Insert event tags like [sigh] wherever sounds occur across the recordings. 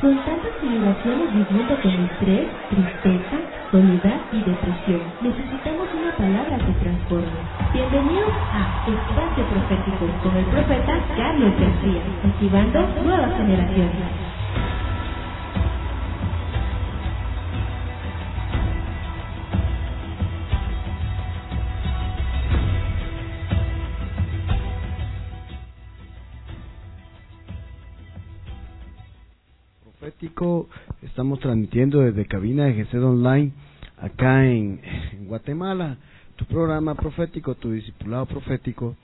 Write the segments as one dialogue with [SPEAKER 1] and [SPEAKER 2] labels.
[SPEAKER 1] Con tantas generaciones viviendo con estrés, tristeza, soledad y depresión, necesitamos una palabra que transforme. Bienvenidos a Espacio Profético con el profeta Carlos García, activando nuevas generaciones.
[SPEAKER 2] Estamos transmitiendo desde cabina de GESED Online acá en, Guatemala, tu programa profético, tu discipulado profético,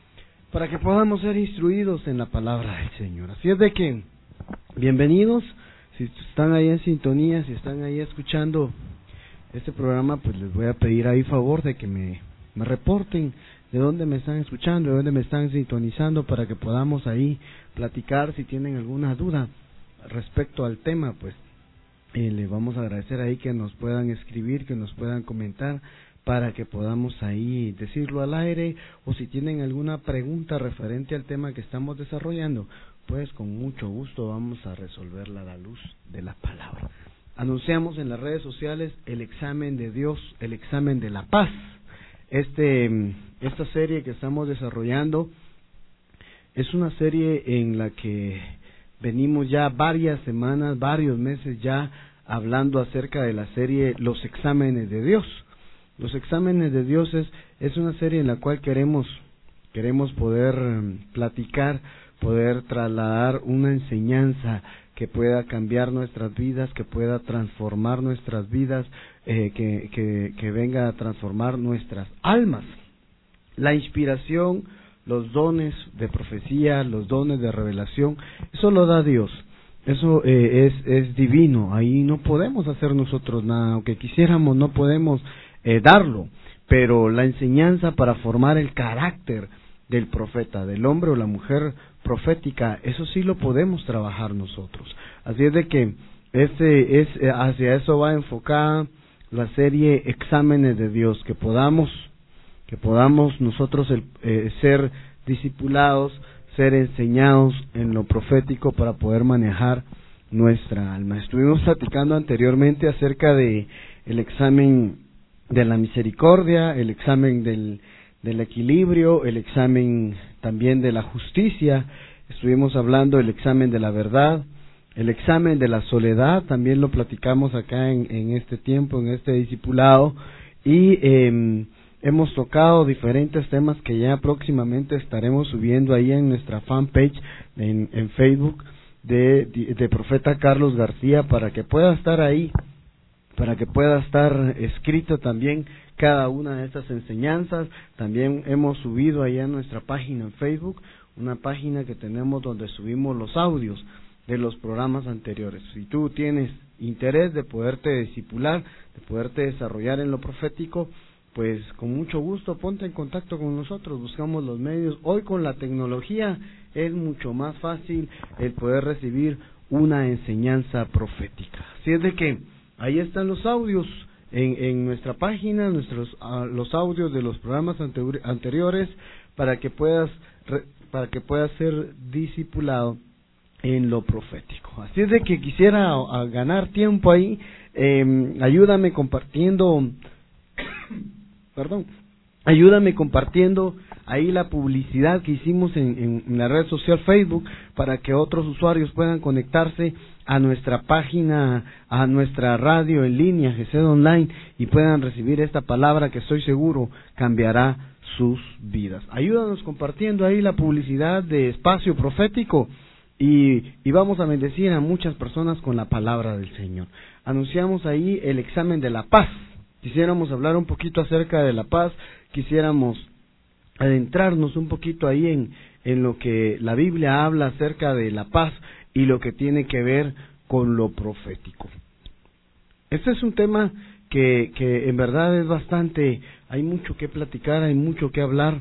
[SPEAKER 2] para que podamos ser instruidos en la palabra del Señor. Así es de que, bienvenidos, si están ahí en sintonía, si están ahí escuchando este programa, pues les voy a pedir ahí favor de que me, me reporten de dónde me están escuchando, de dónde me están sintonizando, para que podamos ahí platicar si tienen alguna duda respecto al tema, pues eh, le vamos a agradecer ahí que nos puedan escribir, que nos puedan comentar para que podamos ahí decirlo al aire o si tienen alguna pregunta referente al tema que estamos desarrollando, pues con mucho gusto vamos a resolverla a la luz de la palabra. Anunciamos en las redes sociales el examen de Dios, el examen de la paz. Este esta serie que estamos desarrollando es una serie en la que venimos ya varias semanas, varios meses ya hablando acerca de la serie Los exámenes de Dios. Los exámenes de Dios es, es una serie en la cual queremos, queremos poder em, platicar, poder trasladar una enseñanza que pueda cambiar nuestras vidas, que pueda transformar nuestras vidas, eh, que, que, que venga a transformar nuestras almas. La inspiración, los dones de profecía, los dones de revelación, eso lo da Dios. Eso eh, es, es divino, ahí no podemos hacer nosotros nada, aunque quisiéramos no podemos eh, darlo, pero la enseñanza para formar el carácter del profeta, del hombre o la mujer profética, eso sí lo podemos trabajar nosotros. Así es de que este es eh, hacia eso va enfocada la serie Exámenes de Dios, que podamos que podamos nosotros eh, ser discipulados, ser enseñados en lo profético para poder manejar nuestra alma. Estuvimos platicando anteriormente acerca de el examen de la misericordia, el examen del, equilibrio, el examen también de la justicia, estuvimos hablando del examen de la verdad, el examen de la soledad, también lo platicamos acá en, en este tiempo, en este discipulado, y eh, hemos tocado diferentes temas que ya próximamente estaremos subiendo ahí en nuestra fanpage en, en Facebook de, de, Profeta Carlos García para que pueda estar ahí, para que pueda estar escrito también cada una de estas enseñanzas. También hemos subido ahí en nuestra página en Facebook una página que tenemos donde subimos los audios de los programas anteriores. Si tú tienes interés de poderte discipular, de poderte desarrollar en lo profético, pues con mucho gusto ponte en contacto con nosotros, buscamos los medios. Hoy con la tecnología es mucho más fácil el poder recibir una enseñanza profética. Así es de que ahí están los audios en, en nuestra página, nuestros ah, los audios de los programas anteriores para que puedas para que puedas ser discipulado en lo profético. Así es de que quisiera ah, ganar tiempo ahí, eh, ayúdame compartiendo perdón, ayúdame compartiendo ahí la publicidad que hicimos en, la red social Facebook para que otros usuarios puedan conectarse a nuestra página, a nuestra radio en línea, GESED Online, y puedan recibir esta palabra que estoy seguro cambiará sus vidas. Ayúdanos compartiendo ahí la publicidad de espacio profético y, y vamos a bendecir a muchas personas con la palabra del Señor. Anunciamos ahí el examen de la paz quisiéramos hablar un poquito acerca de la paz, quisiéramos adentrarnos un poquito ahí en, en lo que la Biblia habla acerca de la paz y lo que tiene que ver con lo profético. Este es un tema que, que en verdad es bastante, hay mucho que platicar, hay mucho que hablar,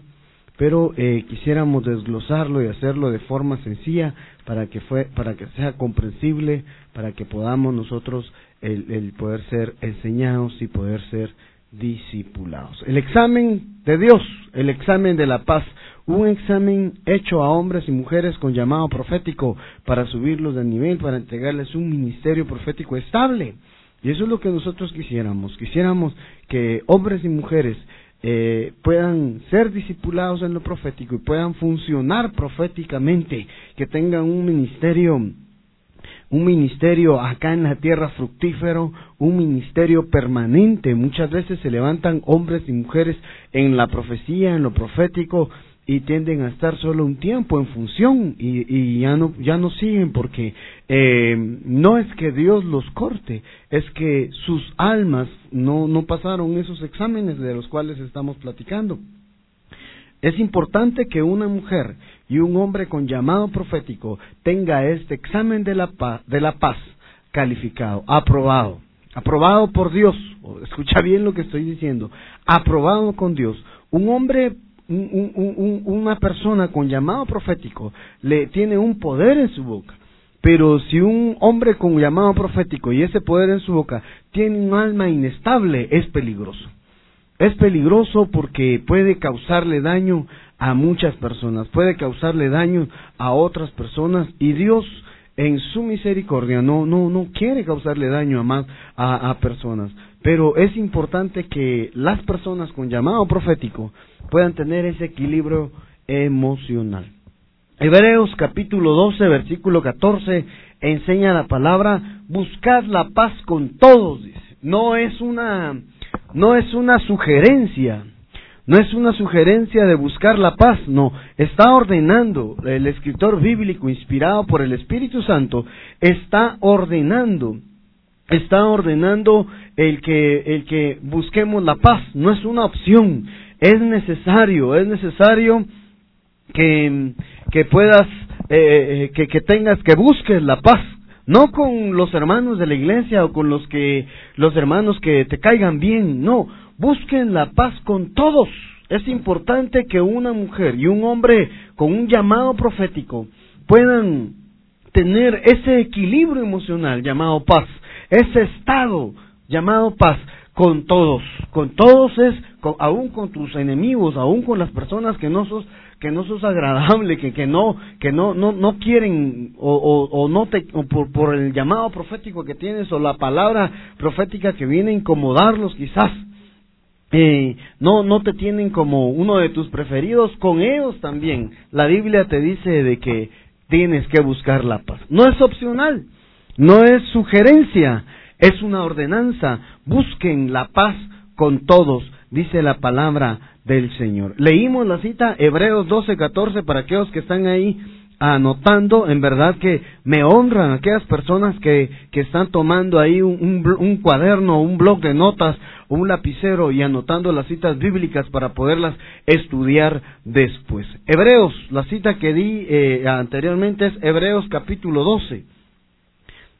[SPEAKER 2] pero eh, quisiéramos desglosarlo y hacerlo de forma sencilla para que fue, para que sea comprensible, para que podamos nosotros el, poder ser enseñados y poder ser discipulados. El examen de Dios, el examen de la paz, un examen hecho a hombres y mujeres con llamado profético para subirlos de nivel, para entregarles un ministerio profético estable. Y eso es lo que nosotros quisiéramos. Quisiéramos que hombres y mujeres eh, puedan ser discipulados en lo profético y puedan funcionar proféticamente, que tengan un ministerio un ministerio acá en la tierra fructífero, un ministerio permanente. Muchas veces se levantan hombres y mujeres en la profecía, en lo profético, y tienden a estar solo un tiempo en función y, ya no ya no siguen porque eh, no es que Dios los corte es que sus almas no no pasaron esos exámenes de los cuales estamos platicando es importante que una mujer y un hombre con llamado profético tenga este examen de la paz, de la paz calificado aprobado aprobado por Dios escucha bien lo que estoy diciendo aprobado con Dios un hombre una persona con llamado profético le tiene un poder en su boca. Pero si un hombre con llamado profético y ese poder en su boca tiene un alma inestable, es peligroso. Es peligroso porque puede causarle daño a muchas personas, puede causarle daño a otras personas y Dios en su misericordia no no no quiere causarle daño a más a personas, pero es importante que las personas con llamado profético puedan tener ese equilibrio emocional. Hebreos capítulo 12, versículo 14, enseña la palabra, buscad la paz con todos, dice. No es una, no es una sugerencia, no es una sugerencia de buscar la paz, no, está ordenando, el escritor bíblico inspirado por el Espíritu Santo, está ordenando, está ordenando el que, el que busquemos la paz, no es una opción, es necesario, es necesario que, que puedas, eh, eh, que, que tengas, que busques la paz, no con los hermanos de la iglesia o con los que, los hermanos que te caigan bien, no, busquen la paz con todos. Es importante que una mujer y un hombre con un llamado profético puedan tener ese equilibrio emocional llamado paz, ese estado llamado paz con todos, con todos es aún con tus enemigos, aún con las personas que no sos que no sos agradable, que, que no que no no no quieren o, o, o no te por, por el llamado profético que tienes o la palabra profética que viene a incomodarlos quizás no no te tienen como uno de tus preferidos con ellos también. La Biblia te dice de que tienes que buscar la paz. No es opcional no es sugerencia es una ordenanza. Busquen la paz con todos dice la palabra del Señor. Leímos la cita Hebreos 12, 14 para aquellos que están ahí anotando, en verdad que me honran aquellas personas que, que están tomando ahí un, cuaderno, un blog de notas un lapicero y anotando las citas bíblicas para poderlas estudiar después. Hebreos, la cita que di eh, anteriormente es Hebreos capítulo 12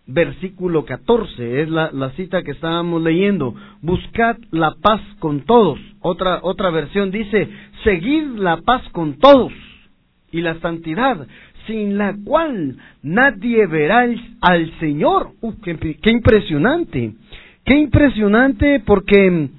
[SPEAKER 2] versículo 14, es la, la, cita que estábamos leyendo. Buscad la paz con todos. Otra, otra versión dice, seguid la paz con todos y la santidad, sin la cual nadie verá al Señor. Uh, qué, impresionante, qué impresionante porque,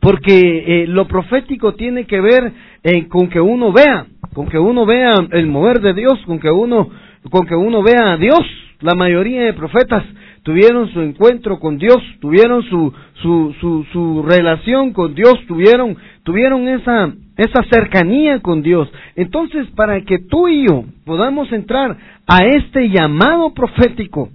[SPEAKER 2] porque eh, lo profético tiene que ver eh, con que uno vea, con que uno vea el mover de Dios, con que uno, con que uno vea a Dios la mayoría de profetas tuvieron su encuentro con Dios, tuvieron su, su, su, su relación con Dios, tuvieron, tuvieron esa, esa cercanía con Dios. Entonces, para que tú y yo podamos entrar a este llamado profético,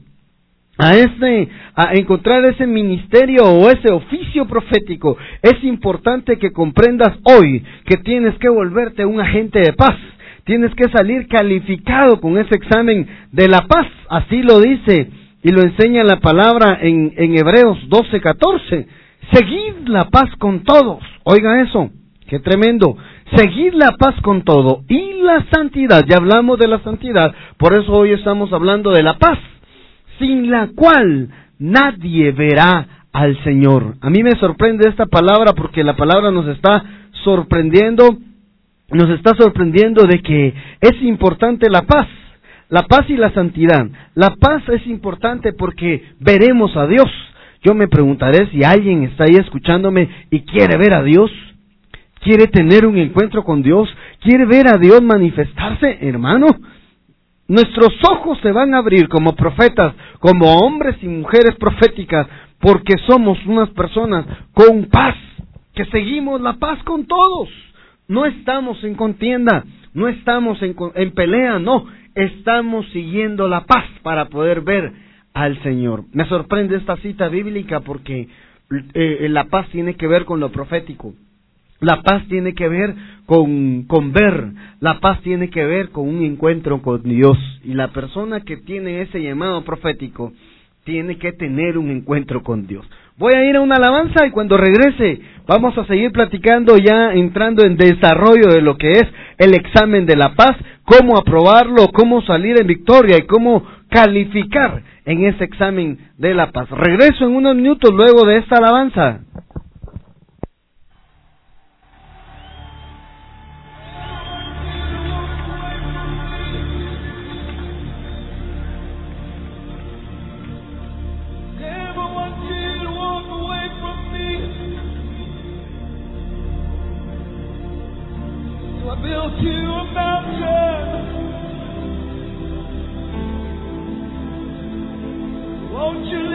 [SPEAKER 2] a este, a encontrar ese ministerio o ese oficio profético, es importante que comprendas hoy que tienes que volverte un agente de paz tienes que salir calificado con ese examen de la paz, así lo dice y lo enseña la palabra en, en Hebreos 12, 14. Seguid la paz con todos. Oiga eso, qué tremendo. seguir la paz con todo y la santidad. Ya hablamos de la santidad, por eso hoy estamos hablando de la paz, sin la cual nadie verá al Señor. A mí me sorprende esta palabra porque la palabra nos está sorprendiendo, nos está sorprendiendo de que es importante la paz, la paz y la santidad. La paz es importante porque veremos a Dios. Yo me preguntaré si alguien está ahí escuchándome y quiere ver a Dios, quiere tener un encuentro con Dios, quiere ver a Dios manifestarse, hermano. Nuestros ojos se van a abrir como profetas, como hombres y mujeres proféticas, porque somos unas personas con paz, que seguimos la paz con todos. No estamos en contienda, no estamos en, en pelea, no, estamos siguiendo la paz para poder ver al Señor. Me sorprende esta cita bíblica porque eh, la paz tiene que ver con lo profético. La paz tiene que ver con, con ver, la paz tiene que ver con un encuentro con Dios. Y la persona que tiene ese llamado profético tiene que tener un encuentro con Dios. Voy a ir a una alabanza y cuando regrese vamos a seguir platicando ya entrando en desarrollo de lo que es el examen de la paz, cómo aprobarlo, cómo salir en victoria y cómo calificar en ese examen de la paz. Regreso en unos minutos luego de esta alabanza. Won't you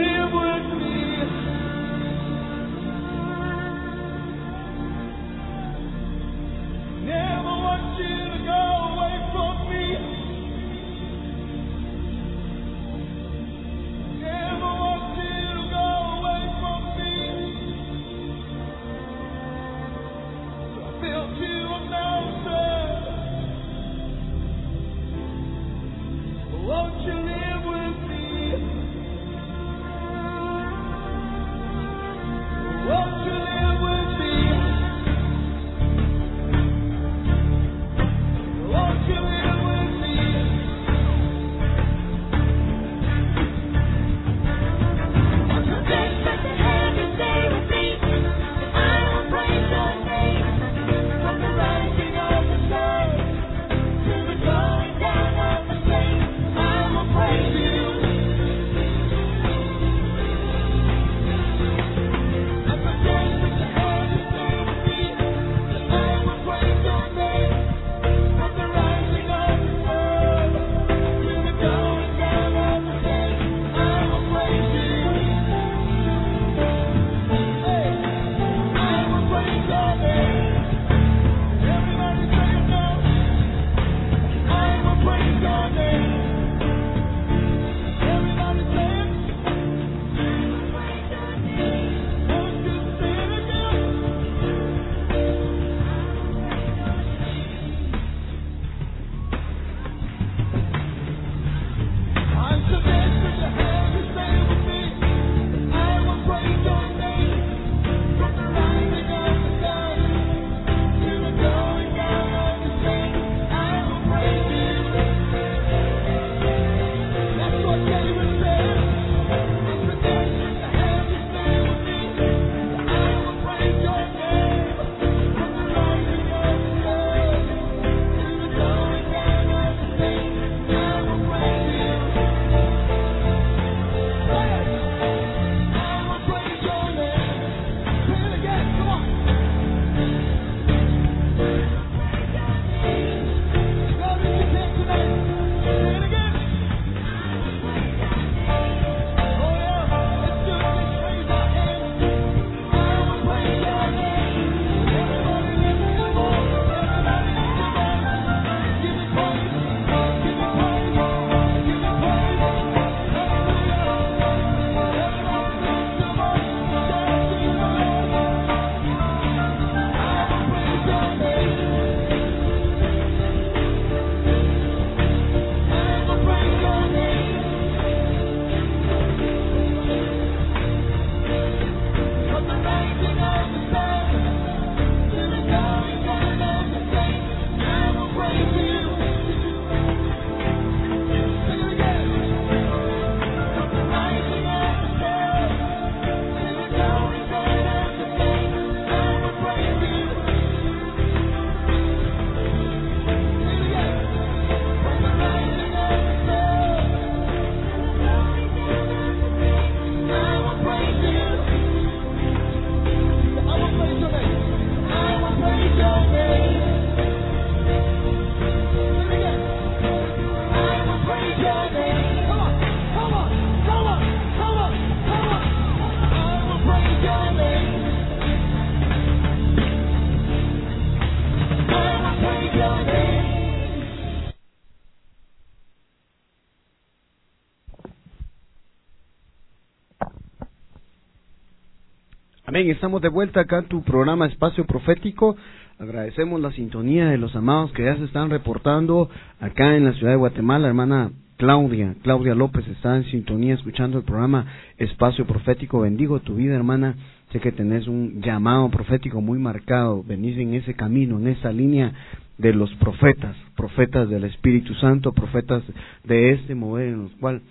[SPEAKER 2] Amén, estamos de vuelta acá en tu programa Espacio Profético. Agradecemos la sintonía de los amados que ya se están reportando acá en la ciudad de Guatemala, hermana Claudia, Claudia López está en sintonía escuchando el programa Espacio Profético. Bendigo tu vida, hermana. Sé que tenés un llamado profético muy marcado. Venís en ese camino, en esa línea de los profetas, profetas del Espíritu Santo, profetas de este mover en los cual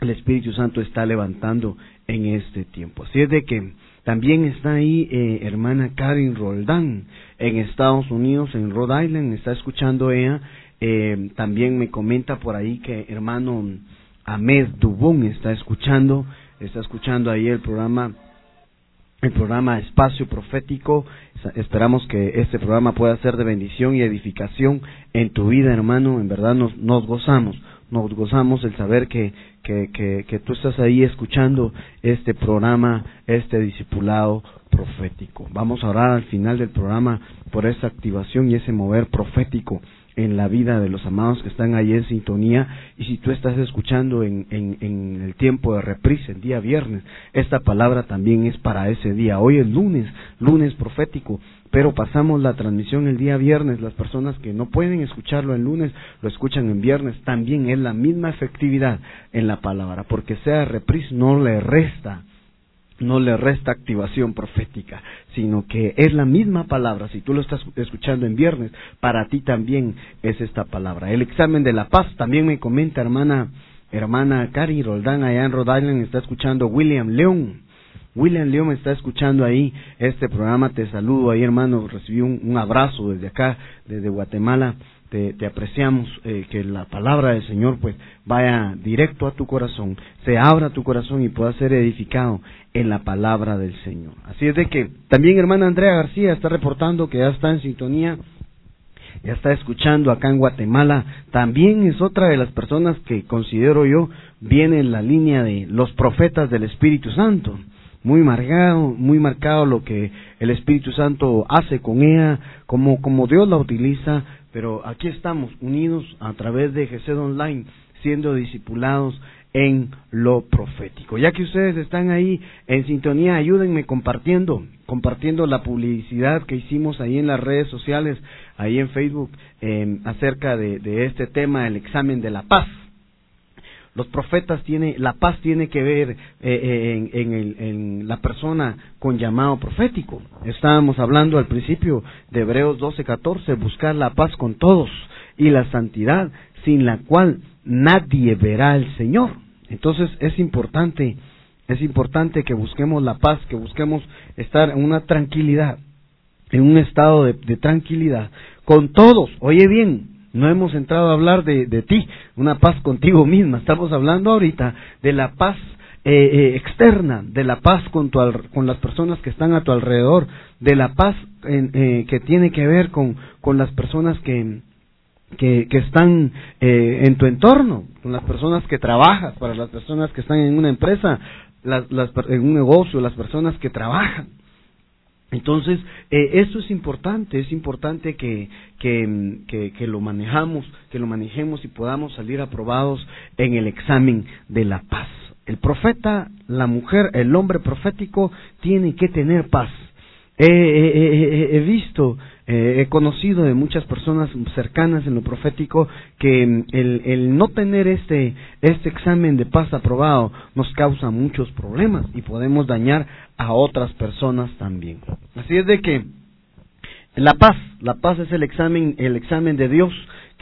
[SPEAKER 2] el Espíritu Santo está levantando en este tiempo. Así es de que también está ahí eh, hermana Karin Roldán en Estados Unidos, en Rhode Island, está escuchando ella eh, también me comenta por ahí que hermano Ahmed Dubón está escuchando, está escuchando ahí el programa el programa Espacio Profético. Esperamos que este programa pueda ser de bendición y edificación en tu vida, hermano. En verdad nos, nos gozamos, nos gozamos el saber que, que, que, que tú estás ahí escuchando este programa, este discipulado profético. Vamos a orar al final del programa por esa activación y ese mover profético en la vida de los amados que están ahí en sintonía y si tú estás escuchando en, en, el tiempo de reprise, el día viernes, esta palabra también es para ese día. Hoy es lunes, lunes profético, pero pasamos la transmisión el día viernes. Las personas que no pueden escucharlo el lunes lo escuchan en viernes. También es la misma efectividad en la palabra, porque sea reprise no le resta no le resta activación profética, sino que es la misma palabra. Si tú lo estás escuchando en viernes, para ti también es esta palabra. El examen de la paz también me comenta hermana hermana Cari Roldán allá en Rhode Island está escuchando William León. William León está escuchando ahí este programa. Te saludo ahí, hermano. Recibí un abrazo desde acá, desde Guatemala te, apreciamos eh, que la palabra del Señor pues vaya directo a tu corazón, se abra tu corazón y pueda ser edificado en la palabra del Señor. Así es de que también hermana Andrea García está reportando que ya está en sintonía, ya está escuchando acá en Guatemala, también es otra de las personas que considero yo viene en la línea de los profetas del Espíritu Santo muy marcado, muy marcado lo que el Espíritu Santo hace con ella, como, como Dios la utiliza pero aquí estamos unidos a través de GESED Online, siendo discipulados en lo profético. Ya que ustedes están ahí en sintonía, ayúdenme compartiendo, compartiendo la publicidad que hicimos ahí en las redes sociales, ahí en Facebook, eh, acerca de este tema, el examen de la paz los profetas tiene, la paz tiene que ver eh, eh, en, en, en, la persona con llamado profético. Estábamos hablando al principio de Hebreos 12:14, buscar la paz con todos y la santidad, sin la cual nadie verá al Señor. Entonces es importante, es importante que busquemos la paz, que busquemos estar en una tranquilidad, en un estado de tranquilidad con todos. Oye bien, no hemos entrado a hablar de, de ti, una paz contigo misma. Estamos hablando ahorita de la paz eh, eh, externa, de la paz con, tu, con las personas que están a tu alrededor, de la paz eh, que tiene que ver con, con las personas que, que, que están en tu entorno, con las personas que trabajas, para las personas que están en una empresa, las, en un negocio, las personas que trabajan. Entonces, eh, eso es importante, es importante que, que, que, lo manejamos, que lo manejemos y podamos salir aprobados en el examen de la paz. El profeta, la mujer, el hombre profético tiene que tener paz. he visto, eh, he conocido de muchas personas cercanas en lo profético que mm, el, el no tener este, este examen de paz aprobado nos causa muchos problemas y podemos dañar a otras personas también. Así es de que la paz, la paz es el examen, el examen de Dios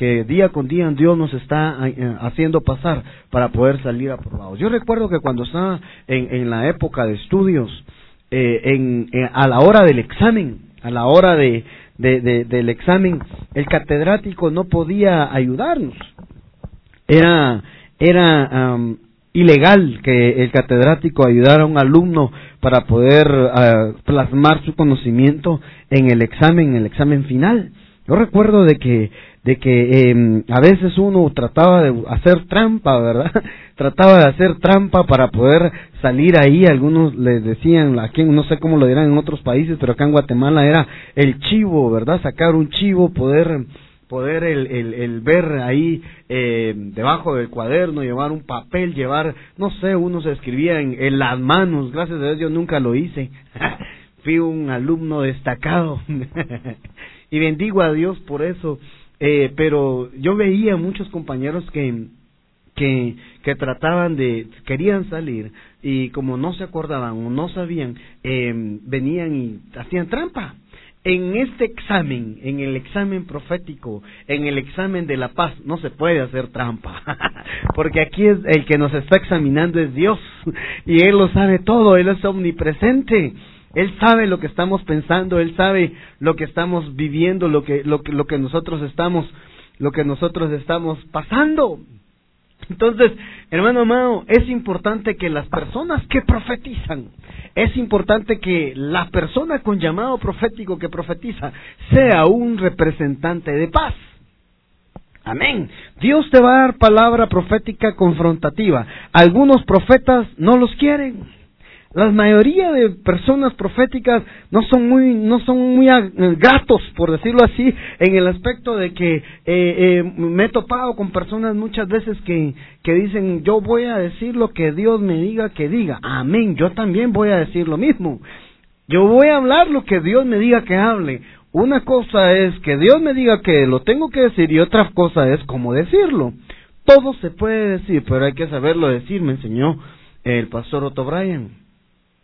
[SPEAKER 2] que día con día Dios nos está eh, haciendo pasar para poder salir aprobados. Yo recuerdo que cuando estaba en, en la época de estudios, eh, en, eh, a la hora del examen, a la hora de, de, del examen, el catedrático no podía ayudarnos. Era, era ilegal que el catedrático ayudara a un alumno para poder ah, plasmar su conocimiento en el examen, en el examen final. Yo recuerdo de que de que eh, a veces uno trataba de hacer trampa, ¿verdad? [laughs] trataba de hacer trampa para poder salir ahí. Algunos le decían, aquí no sé cómo lo dirán en otros países, pero acá en Guatemala era el chivo, ¿verdad? Sacar un chivo, poder poder el, el, el ver ahí eh, debajo del cuaderno, llevar un papel, llevar, no sé, uno se escribía en, las manos, gracias a Dios yo nunca lo hice, [laughs] fui un alumno destacado. [laughs] Y bendigo a Dios por eso, eh, pero yo veía muchos compañeros que que, que trataban de, querían salir y como no se acordaban o no sabían, eh, venían y hacían trampa. En este examen, en el examen profético, en el examen de la paz, no se puede hacer trampa, [laughs] porque aquí es el que nos está examinando es Dios y Él lo sabe todo, Él es omnipresente. Él sabe lo que estamos pensando, él sabe lo que estamos viviendo, lo que lo que lo que nosotros estamos lo que nosotros estamos pasando. Entonces, hermano amado, es importante que las personas que profetizan, es importante que la persona con llamado profético que profetiza sea un representante de paz. Amén. Dios te va a dar palabra profética confrontativa. Algunos profetas no los quieren. La mayoría de personas proféticas no son muy, no son muy gratos, por decirlo así, en el aspecto de que eh, eh, me he topado con personas muchas veces que, que dicen, yo voy a decir lo que Dios me diga que diga. Amén, yo también voy a decir lo mismo. Yo voy a hablar lo que Dios me diga que hable. Una cosa es que Dios me diga que lo tengo que decir y otra cosa es cómo decirlo. Todo se puede decir, pero hay que saberlo decir, me enseñó el pastor Otto Bryan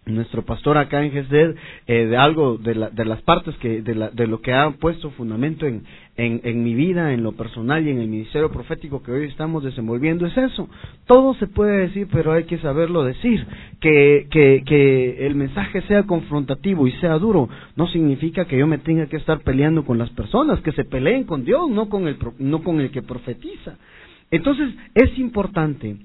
[SPEAKER 2] nuestro pastor acá en Gesed, eh, de algo de, la, de las partes que de, la, de, lo que ha puesto fundamento en, en, en, mi vida, en lo personal y en el ministerio profético que hoy estamos desenvolviendo es eso. Todo se puede decir, pero hay que saberlo decir. Que, que, que el mensaje sea confrontativo y sea duro no significa que yo me tenga que estar peleando con las personas, que se peleen con Dios, no con el, no con el que profetiza. Entonces es importante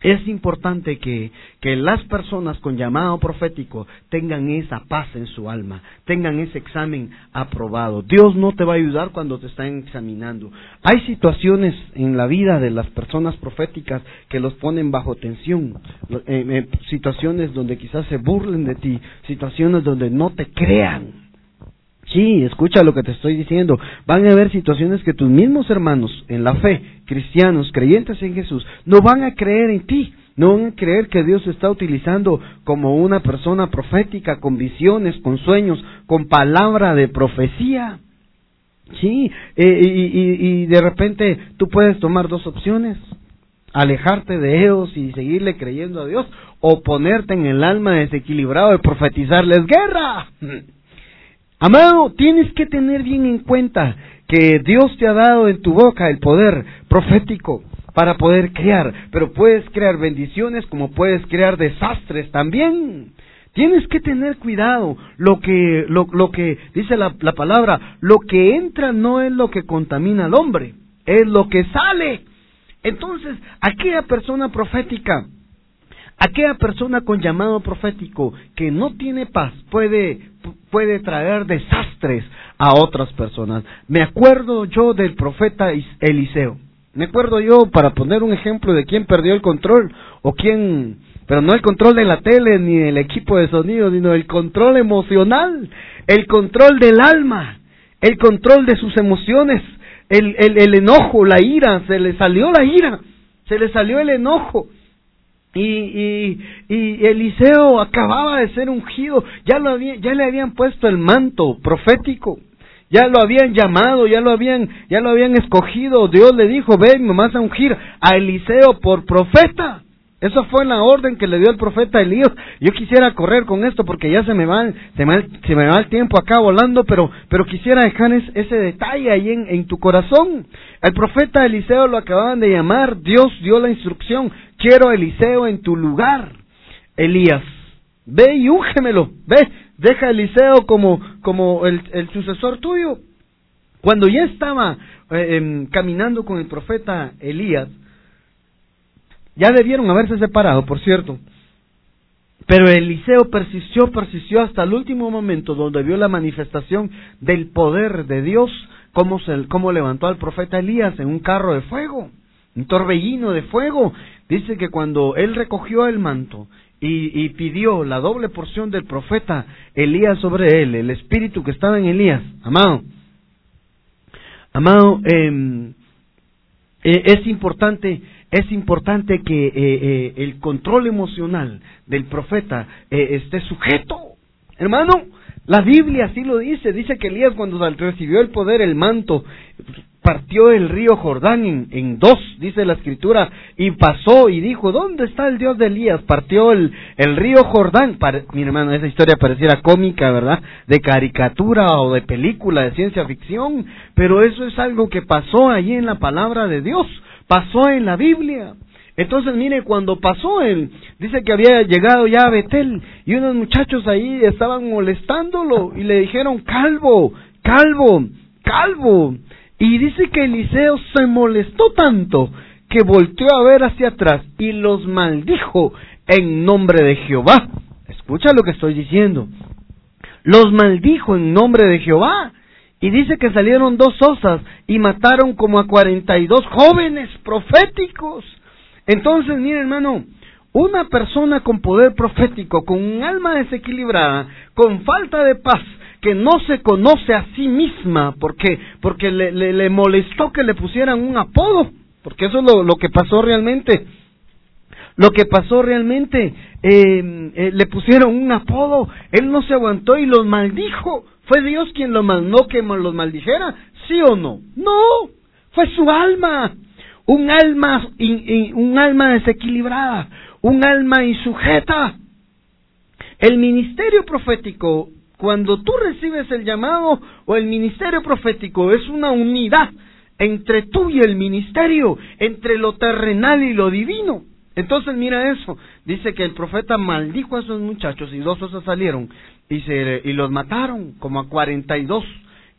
[SPEAKER 2] es importante que, que, las personas con llamado profético tengan esa paz en su alma, tengan ese examen aprobado. Dios no te va a ayudar cuando te están examinando. Hay situaciones en la vida de las personas proféticas que los ponen bajo tensión, eh, eh, situaciones donde quizás se burlen de ti, situaciones donde no te crean. Sí, escucha lo que te estoy diciendo. Van a haber situaciones que tus mismos hermanos en la fe, cristianos, creyentes en Jesús, no van a creer en ti. No van a creer que Dios está utilizando como una persona profética, con visiones, con sueños, con palabra de profecía. Sí, eh, y, y de repente tú puedes tomar dos opciones. Alejarte de ellos y seguirle creyendo a Dios o ponerte en el alma desequilibrado y profetizarles guerra. [laughs] Amado, tienes que tener bien en cuenta que Dios te ha dado en tu boca el poder profético para poder crear, pero puedes crear bendiciones como puedes crear desastres también. Tienes que tener cuidado. Lo que, lo, lo que dice la, la palabra, lo que entra no es lo que contamina al hombre, es lo que sale. Entonces, aquella persona profética Aquella persona con llamado profético que no tiene paz puede, puede traer desastres a otras personas. Me acuerdo yo del profeta Eliseo. Me acuerdo yo, para poner un ejemplo de quién perdió el control o quién, pero no el control de la tele ni del equipo de sonido, sino el control emocional, el control del alma, el control de sus emociones, el, el, el enojo, la ira, se le salió la ira, se le salió el enojo y, y, y, Eliseo acababa de ser ungido, ya, lo ya le habían puesto el manto profético, ya lo habían llamado, ya lo habían, ya lo habían escogido, Dios le dijo, ven, me vas a ungir a Eliseo por profeta. Eso fue la orden que le dio el profeta Elías. Yo quisiera correr con esto porque ya se me va, se me, se me va el tiempo acá volando, pero, pero quisiera dejar ese detalle ahí en, en tu corazón. El profeta Eliseo lo acababan de llamar, Dios dio la instrucción, quiero Eliseo en tu lugar. Elías, ve y úngemelo, ve, deja a Eliseo como, como el, sucesor tuyo. Cuando ya estaba eh, em, caminando con el profeta Elías, ya debieron haberse separado, por cierto. Pero Eliseo persistió, persistió hasta el último momento donde vio la manifestación del poder de Dios, cómo, se, cómo levantó al profeta Elías en un carro de fuego, un torbellino de fuego. Dice que cuando él recogió el manto y, pidió la doble porción del profeta Elías sobre él, el espíritu que estaba en Elías, amado, Amado, em, eh, es importante es importante que eh, eh, el control emocional del profeta esté sujeto. Hermano, la Biblia así lo dice. Dice que Elías cuando recibió el poder, el manto, partió el río Jordán en, dos, dice la escritura, y pasó y dijo, ¿dónde está el Dios de Elías? Partió el, el río Jordán. mi hermano, esa historia pareciera cómica, ¿verdad? De caricatura o de película, de ciencia ficción, pero eso es algo que pasó allí en la palabra de Dios, pasó en la Biblia. Entonces, mire, cuando pasó él, dice que había llegado ya a Betel y unos muchachos ahí estaban molestándolo y le dijeron, calvo, calvo, calvo. Y dice que Eliseo se molestó tanto que volteó a ver hacia atrás y los maldijo en nombre de Jehová. Escucha lo que estoy diciendo. Los maldijo en nombre de Jehová. Y dice que salieron dos osas y mataron como a cuarenta y dos jóvenes proféticos. Entonces, mire hermano, una persona con poder profético, con un alma desequilibrada, con falta de paz, que no se conoce a sí misma porque, porque le, le, molestó que le pusieran un apodo, porque eso es lo, lo que pasó realmente. Lo que pasó realmente, eh, eh, le pusieron un apodo, él no se aguantó y los maldijo. ¿Fue Dios quien lo mandó que los maldijera? ¿Sí o no? No, fue su alma. Un alma, un alma desequilibrada, un alma insujeta. El ministerio profético cuando tú recibes el llamado o el ministerio profético, es una unidad entre tú y el ministerio, entre lo terrenal y lo divino. Entonces mira eso, dice que el profeta maldijo a esos muchachos y dos cosas salieron y, se, y los mataron como a cuarenta y dos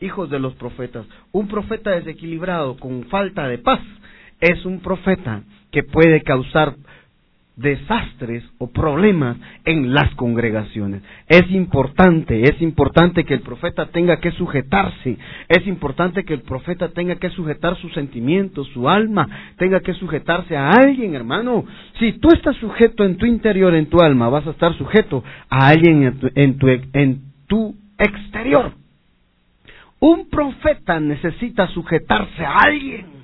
[SPEAKER 2] hijos de los profetas. Un profeta desequilibrado con falta de paz es un profeta que puede causar desastres o problemas en las congregaciones. Es importante, es importante que el profeta tenga que sujetarse, es importante que el profeta tenga que sujetar sus sentimientos, su alma, tenga que sujetarse a alguien, hermano. Si tú estás sujeto en tu interior, en tu alma, vas a estar sujeto a alguien en tu, en tu, en tu exterior. Un profeta necesita sujetarse a alguien.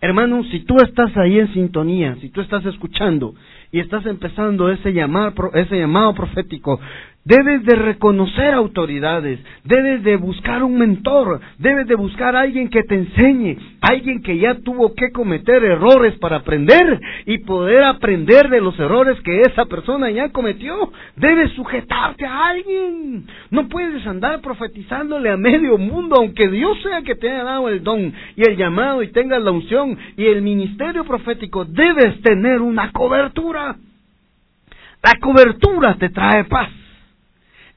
[SPEAKER 2] Hermano, si tú estás ahí en sintonía, si tú estás escuchando y estás empezando ese, llamar, ese llamado profético, Debes de reconocer autoridades, debes de buscar un mentor, debes de buscar a alguien que te enseñe, alguien que ya tuvo que cometer errores para aprender y poder aprender de los errores que esa persona ya cometió. Debes sujetarte a alguien. No puedes andar profetizándole a medio mundo, aunque Dios sea que te haya dado el don y el llamado y tengas la unción y el ministerio profético. Debes tener una cobertura. La cobertura te trae paz.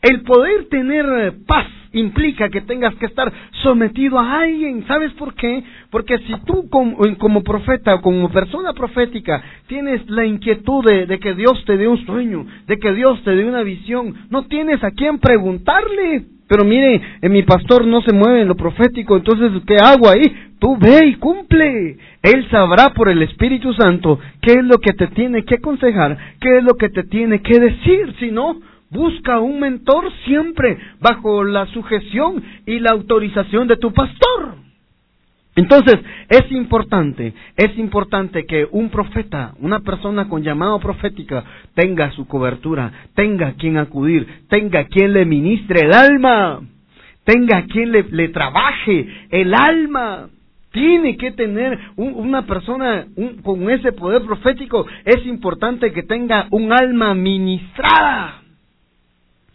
[SPEAKER 2] El poder tener eh, paz implica que tengas que estar sometido a alguien. ¿Sabes por qué? Porque si tú como, profeta o como persona profética tienes la inquietud de, que Dios te dé un sueño, de que Dios te dé una visión, no tienes a quién preguntarle. Pero mire, en eh, mi pastor no se mueve en lo profético, entonces ¿qué hago ahí? Tú ve y cumple. Él sabrá por el Espíritu Santo qué es lo que te tiene que aconsejar, qué es lo que te tiene que decir. Si no, Busca un mentor siempre bajo la sujeción y la autorización de tu pastor. Entonces, es importante, es importante que un profeta, una persona con llamado profética, tenga su cobertura, tenga quien acudir, tenga quien le ministre el alma, tenga quien le, trabaje el alma. Tiene que tener una persona con ese poder profético, es importante que tenga un alma ministrada.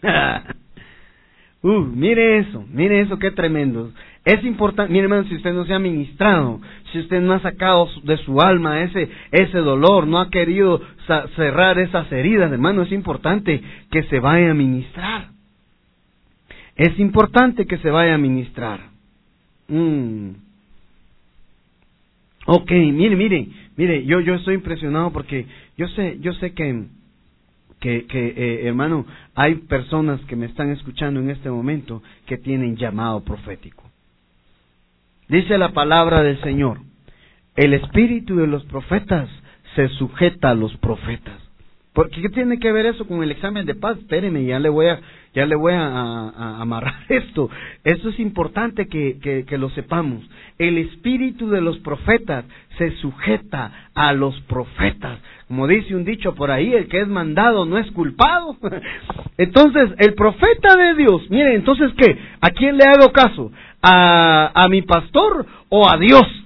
[SPEAKER 2] [laughs] uh, mire eso, mire eso, qué tremendo. Es importante, mire hermano, si usted no se ha ministrado, si usted no ha sacado de su alma ese, ese dolor, no ha querido cerrar esas heridas, hermano, es importante que se vaya a ministrar. Es importante que se vaya a ministrar. Mm. Ok, mire, mire, mire, yo, yo estoy impresionado porque yo sé, yo sé que que, eh, hermano, hay personas que me están escuchando en este momento que tienen llamado profético. Dice la palabra del Señor, el espíritu de los profetas se sujeta a los profetas. Porque ¿qué tiene que ver eso con el examen de paz? Espéreme, ya le voy a, ya le voy a, amarrar [laughs] esto. Eso es importante que, que, lo sepamos. El espíritu de los profetas se sujeta a los profetas. Como dice un dicho por ahí, el que es mandado no es culpado. [laughs] Entonces, el profeta de Dios, mire, entonces ¿qué? ¿A quién le hago caso? ¿A, a mi pastor o a Dios?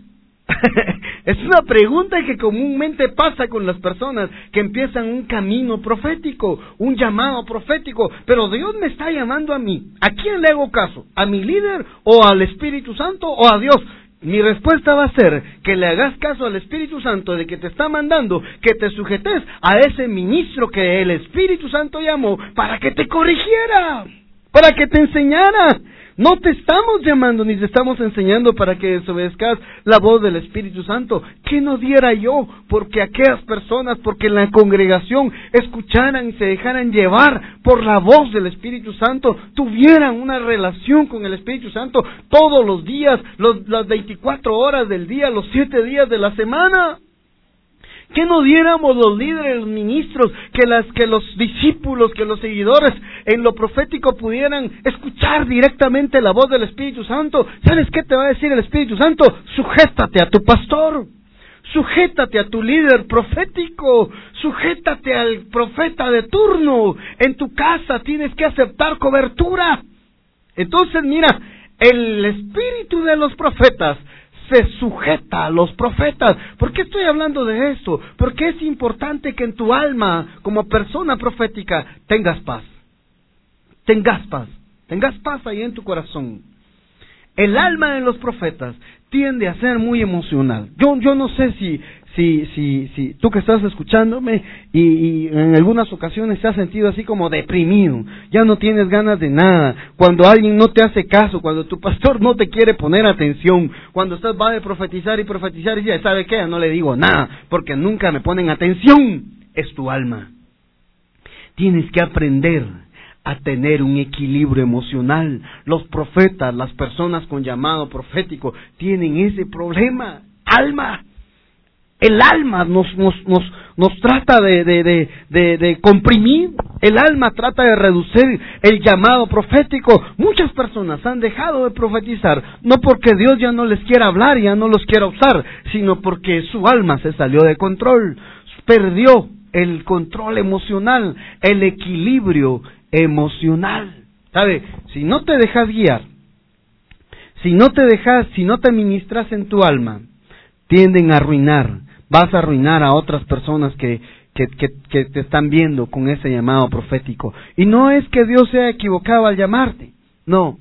[SPEAKER 2] [laughs] es una pregunta que comúnmente pasa con las personas que empiezan un camino profético, un llamado profético, pero Dios me está llamando a mí. ¿A quién le hago caso? ¿A mi líder o al Espíritu Santo o a Dios? Mi respuesta va a ser que le hagas caso al Espíritu Santo de que te está mandando, que te sujetes a ese ministro que el Espíritu Santo llamó para que te corrigiera, para que te enseñara, no te estamos llamando ni te estamos enseñando para que desobedezcas la voz del Espíritu Santo. ¿Qué no diera yo porque aquellas personas, porque la congregación escucharan y se dejaran llevar por la voz del Espíritu Santo, tuvieran una relación con el Espíritu Santo todos los días, las 24 horas del día, los 7 días de la semana? Que no diéramos los líderes, los ministros, que, las, que los discípulos, que los seguidores en lo profético pudieran escuchar directamente la voz del Espíritu Santo? ¿Sabes qué te va a decir el Espíritu Santo? Sujétate a tu pastor. Sujétate a tu líder profético, sujétate al profeta de turno. En tu casa tienes que aceptar cobertura. Entonces, mira, el espíritu de los profetas se sujeta a los profetas. ¿Por qué estoy hablando de esto? Porque es importante que en tu alma, como persona profética, tengas paz. Tengas paz. Tengas paz ahí en tu corazón. El alma de los profetas tiende a ser muy emocional. Yo, yo no sé si, si, si, si tú que estás escuchándome y, en algunas ocasiones te has sentido así como deprimido, ya no tienes ganas de nada, cuando alguien no te hace caso, cuando tu pastor no te quiere poner atención, cuando estás va de profetizar y profetizar y ya sabe qué, no le digo nada, porque nunca me ponen atención, es tu alma. Tienes que aprender a tener un equilibrio emocional. Los profetas, las personas con llamado profético, tienen ese problema, alma el alma nos, nos, nos, nos trata de, de, de, de, comprimir, el alma trata de reducir el llamado profético. Muchas personas han dejado de profetizar, no porque Dios ya no les quiera hablar, ya no los quiera usar, sino porque su alma se salió de control, perdió el control emocional, el equilibrio emocional. ¿Sabe? Si no te dejas guiar, si no te dejas, si no te ministras en tu alma, tienden a arruinar vas a arruinar a otras personas que, que, te están viendo con ese llamado profético. Y no es que Dios sea equivocado al llamarte, no,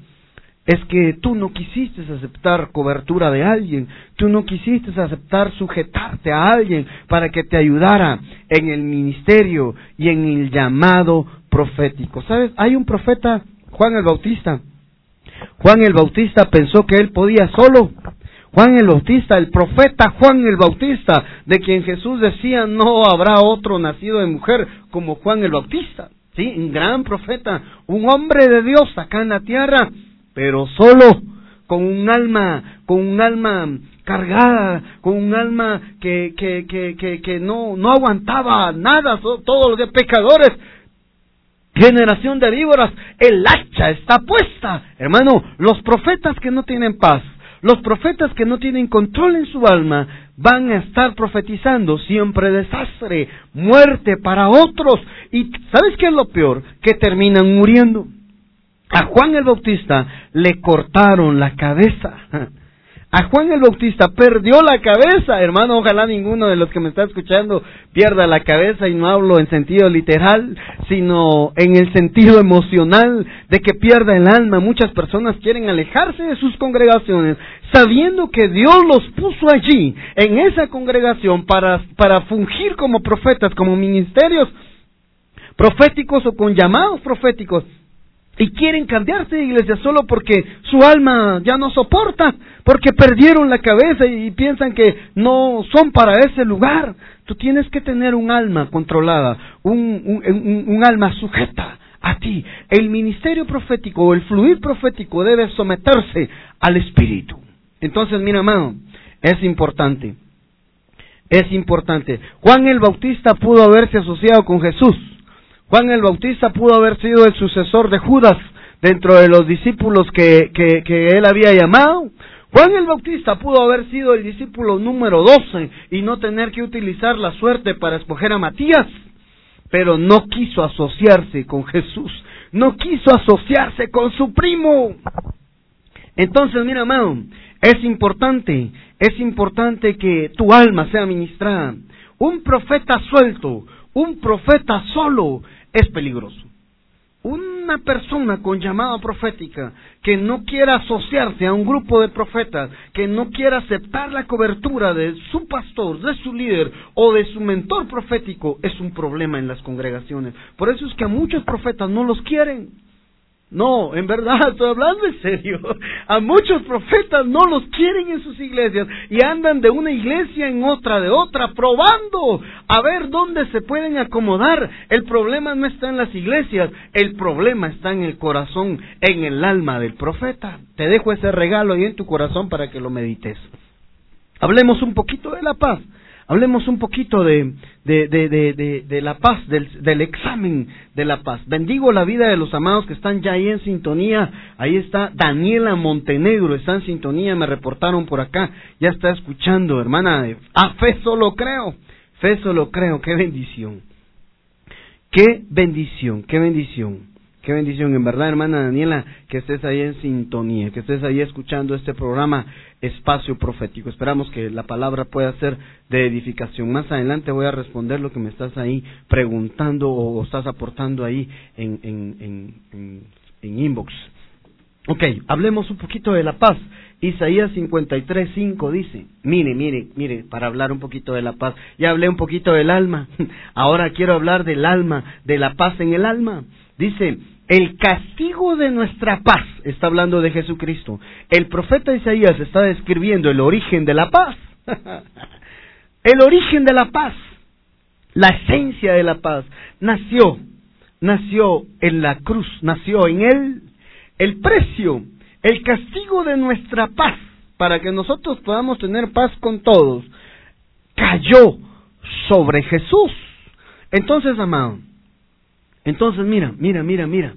[SPEAKER 2] es que tú no quisiste aceptar cobertura de alguien, tú no quisiste aceptar sujetarte a alguien para que te ayudara en el ministerio y en el llamado profético. ¿Sabes? Hay un profeta, Juan el Bautista. Juan el Bautista pensó que él podía solo Juan el Bautista, el profeta Juan el Bautista, de quien Jesús decía no habrá otro nacido de mujer como Juan el Bautista. Sí, un gran profeta, un hombre de Dios acá en la tierra, pero solo con un alma, con un alma cargada, con un alma que, que, que, que, que no, no aguantaba nada, todos los de pecadores, generación de víboras, el hacha está puesta. Hermano, los profetas que no tienen paz, los profetas que no tienen control en su alma van a estar profetizando siempre desastre, muerte para otros. Y ¿sabes qué es lo peor? Que terminan muriendo. A Juan el Bautista le cortaron la cabeza. A Juan el Bautista perdió la cabeza, hermano, ojalá ninguno de los que me está escuchando pierda la cabeza y no hablo en sentido literal, sino en el sentido emocional de que pierda el alma. Muchas personas quieren alejarse de sus congregaciones sabiendo que Dios los puso allí, en esa congregación, para, para fungir como profetas, como ministerios proféticos o con llamados proféticos y quieren cambiarse de iglesia solo porque su alma ya no soporta, porque perdieron la cabeza y piensan que no son para ese lugar. Tú tienes que tener un alma controlada, un, un, alma sujeta a ti. El ministerio profético o el fluir profético debe someterse al Espíritu. Entonces, mira, hermano, es importante. es importante. Juan el Bautista pudo haberse asociado con Jesús. Juan el Bautista pudo haber sido el sucesor de Judas dentro de los discípulos que, que, que él había llamado. Juan el Bautista pudo haber sido el discípulo número 12 y no tener que utilizar la suerte para escoger a Matías, pero no quiso asociarse con Jesús, no quiso asociarse con su primo. Entonces, mira, amado, es importante, es importante que tu alma sea ministrada. Un profeta suelto, un profeta solo es peligroso. Una persona con llamada profética que no quiera asociarse a un grupo de profetas, que no quiera aceptar la cobertura de su pastor, de su líder o de su mentor profético, es un problema en las congregaciones. Por eso es que a muchos profetas no los quieren. No, en verdad, [laughs] estoy hablando en serio. A muchos profetas no los quieren en sus iglesias y andan de una iglesia en otra, de otra, probando a ver dónde se pueden acomodar. El problema no está en las iglesias, el problema está en el corazón, en el alma del profeta. Te dejo ese regalo ahí en tu corazón para que lo medites. Hablemos un poquito de la paz. Hablemos un poquito de, de, de, de, de la paz, del, examen de la paz. Bendigo la vida de los amados que están ya ahí en sintonía. Ahí está Daniela Montenegro, está en sintonía, me reportaron por acá. Ya está escuchando, hermana. A fe solo creo. Fe solo creo. Qué bendición. Qué bendición, qué bendición. Qué bendición, en verdad, hermana Daniela, que estés ahí en sintonía, que estés ahí escuchando este programa Espacio Profético. Esperamos que la palabra pueda ser de edificación. Más adelante voy a responder lo que me estás ahí preguntando o estás aportando ahí en, en, en, en inbox. Ok, hablemos un poquito de la paz. Isaías 53.5 dice, mire, mire, mire, para hablar un poquito de la paz, ya hablé un poquito del alma, [laughs] ahora quiero hablar del alma, de la paz en el alma. Dice, el castigo de nuestra paz, está hablando de Jesucristo. El profeta Isaías está describiendo el origen de la paz. [laughs] el origen de la paz, la esencia de la paz, nació, nació en la cruz, nació en él. El precio, el castigo de nuestra paz, para que nosotros podamos tener paz con todos, cayó sobre Jesús. Entonces, amado, entonces, mira, mira, mira, mira,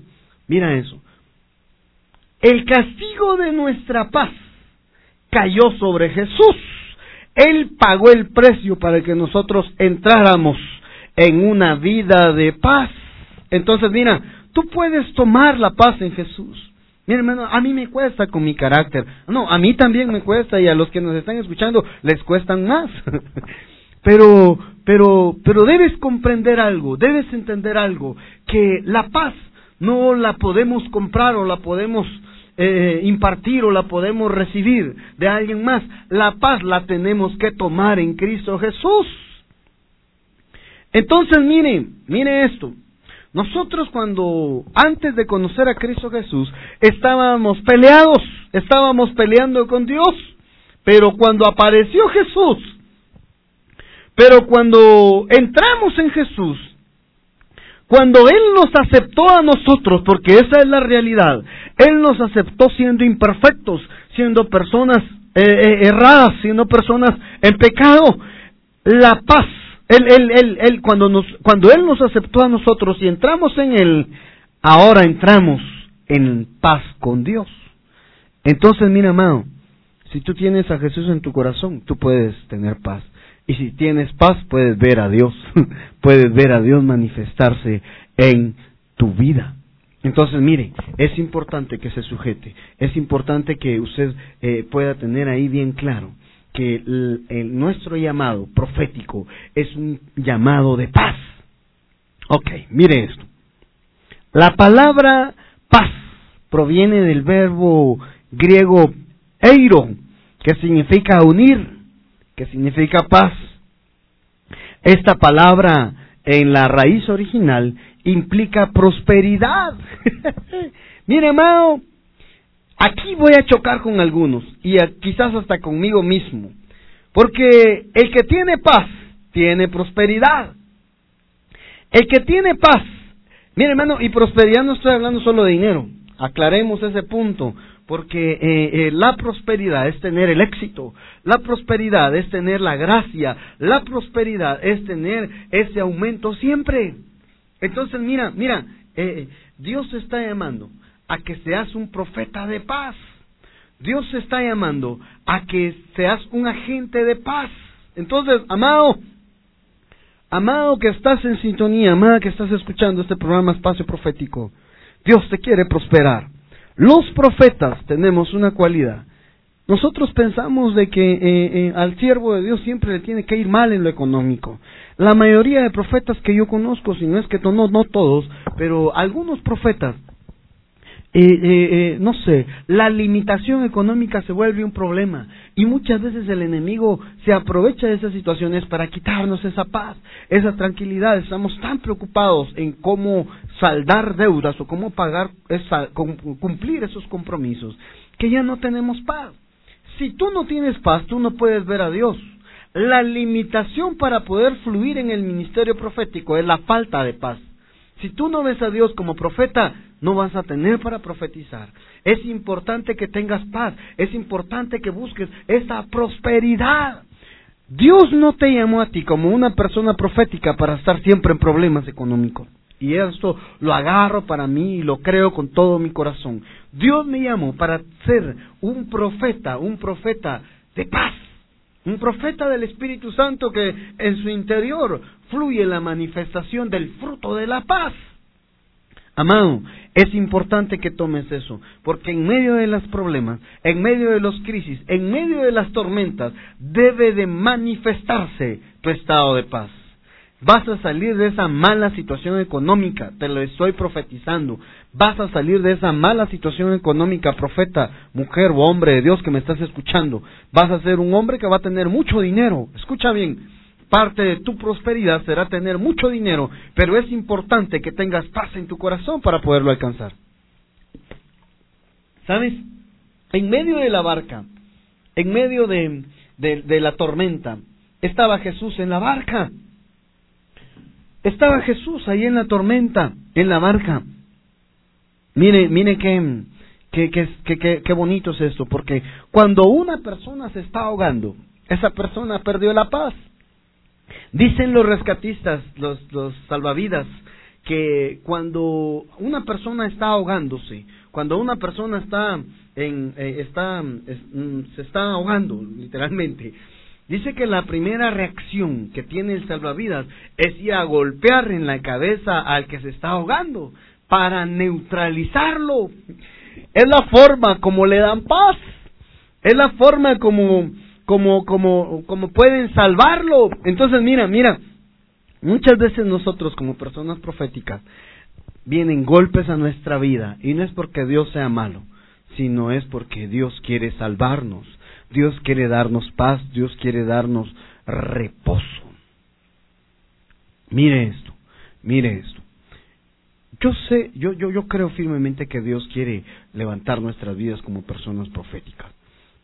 [SPEAKER 2] mira eso. El castigo de nuestra paz cayó sobre Jesús. Él pagó el precio para que nosotros entráramos en una vida de paz. Entonces, mira, tú puedes tomar la paz en Jesús. Mira, hermano, a mí me cuesta con mi carácter. No, a mí también me cuesta y a los que nos están escuchando les cuestan más. [laughs] Pero, pero, pero debes comprender algo, debes entender algo, que la paz no la podemos comprar o la podemos eh, impartir o la podemos recibir de alguien más. La paz la tenemos que tomar en Cristo Jesús. Entonces, mire, mire esto. Nosotros cuando, antes de conocer a Cristo Jesús, estábamos peleados, estábamos peleando con Dios. Pero cuando apareció Jesús, pero cuando entramos en Jesús, cuando Él nos aceptó a nosotros, porque esa es la realidad, Él nos aceptó siendo imperfectos, siendo personas eh, eh, erradas, siendo personas en pecado, la paz, él, él, cuando, nos, cuando Él nos aceptó a nosotros y entramos en Él, ahora entramos en paz con Dios. Entonces, mira, amado, si tú tienes a Jesús en tu corazón, tú puedes tener paz. Y si tienes paz, puedes ver a Dios, [laughs] puedes ver a Dios manifestarse en tu vida. Entonces, mire, es importante que se sujete, es importante que usted eh, pueda tener ahí bien claro que el, nuestro llamado profético es un llamado de paz. Ok, mire esto. La palabra paz proviene del verbo griego eiro, que significa unir que significa paz. Esta palabra en la raíz original implica prosperidad. [laughs] Mire, amado, aquí voy a chocar con algunos y quizás hasta conmigo mismo. Porque el que tiene paz tiene prosperidad. El que tiene paz, mire hermano, y prosperidad no estoy hablando solo de dinero. Aclaremos ese punto, porque eh, eh, la prosperidad es tener el éxito, la prosperidad es tener la gracia, la prosperidad es tener ese aumento siempre. Entonces, mira, mira, eh, Dios está llamando a que seas un profeta de paz. Dios está llamando a que seas un agente de paz. Entonces, amado, amado que estás en sintonía, amada que estás escuchando este programa Espacio Profético, Dios te quiere prosperar. Los profetas tenemos una cualidad. Nosotros pensamos de que eh, eh, al siervo de Dios siempre le tiene que ir mal en lo económico. La mayoría de profetas que yo conozco, si no es que no, no todos, pero algunos profetas eh, eh, no sé, la limitación económica se vuelve un problema y muchas veces el enemigo se aprovecha de esas situaciones para quitarnos esa paz, esa tranquilidad. Estamos tan preocupados en cómo saldar deudas o cómo pagar, esa, cumplir esos compromisos que ya no tenemos paz. Si tú no tienes paz, tú no puedes ver a Dios. La limitación para poder fluir en el ministerio profético es la falta de paz. Si tú no ves a Dios como profeta, no vas a tener para profetizar. Es importante que tengas paz, es importante que busques esa prosperidad. Dios no te llamó a ti como una persona profética para estar siempre en problemas económicos. Y esto lo agarro para mí y lo creo con todo mi corazón. Dios me llamó para ser un profeta, un profeta de paz. Un profeta del Espíritu Santo que en su interior fluye la manifestación del fruto de la paz. Amado, es importante que tomes eso, porque en medio de los problemas, en medio de los crisis, en medio de las tormentas, debe de manifestarse tu estado de paz. Vas a salir de esa mala situación económica, te lo estoy profetizando. Vas a salir de esa mala situación económica, profeta, mujer o hombre de Dios que me estás escuchando. Vas a ser un hombre que va a tener mucho dinero. Escucha bien, Parte de tu prosperidad será tener mucho dinero, pero es importante que tengas paz en tu corazón para poderlo alcanzar. ¿Sabes? En medio de la barca, en medio de, de, la tormenta, estaba Jesús en la barca. Estaba Jesús ahí en la tormenta, en la barca. Mire, mire qué, qué, qué, qué, bonito es esto, porque cuando una persona se está ahogando, esa persona perdió la paz. Dicen los rescatistas, los, los salvavidas, que cuando una persona está ahogándose, cuando una persona está en, eh, está, mm, se está ahogando, [laughs] literalmente, dice que la primera reacción que tiene el salvavidas es ir a golpear en la cabeza al que se está ahogando para neutralizarlo. Es la forma como le dan paz. Es la forma como como, como, como pueden salvarlo. Entonces, mira, mira, muchas veces nosotros como personas proféticas vienen golpes a nuestra vida y no es porque Dios sea malo, sino es porque Dios quiere salvarnos, Dios quiere darnos paz, Dios quiere darnos reposo. Mire esto, mire esto. Yo sé, yo, yo, yo creo firmemente que Dios quiere levantar nuestras vidas como personas proféticas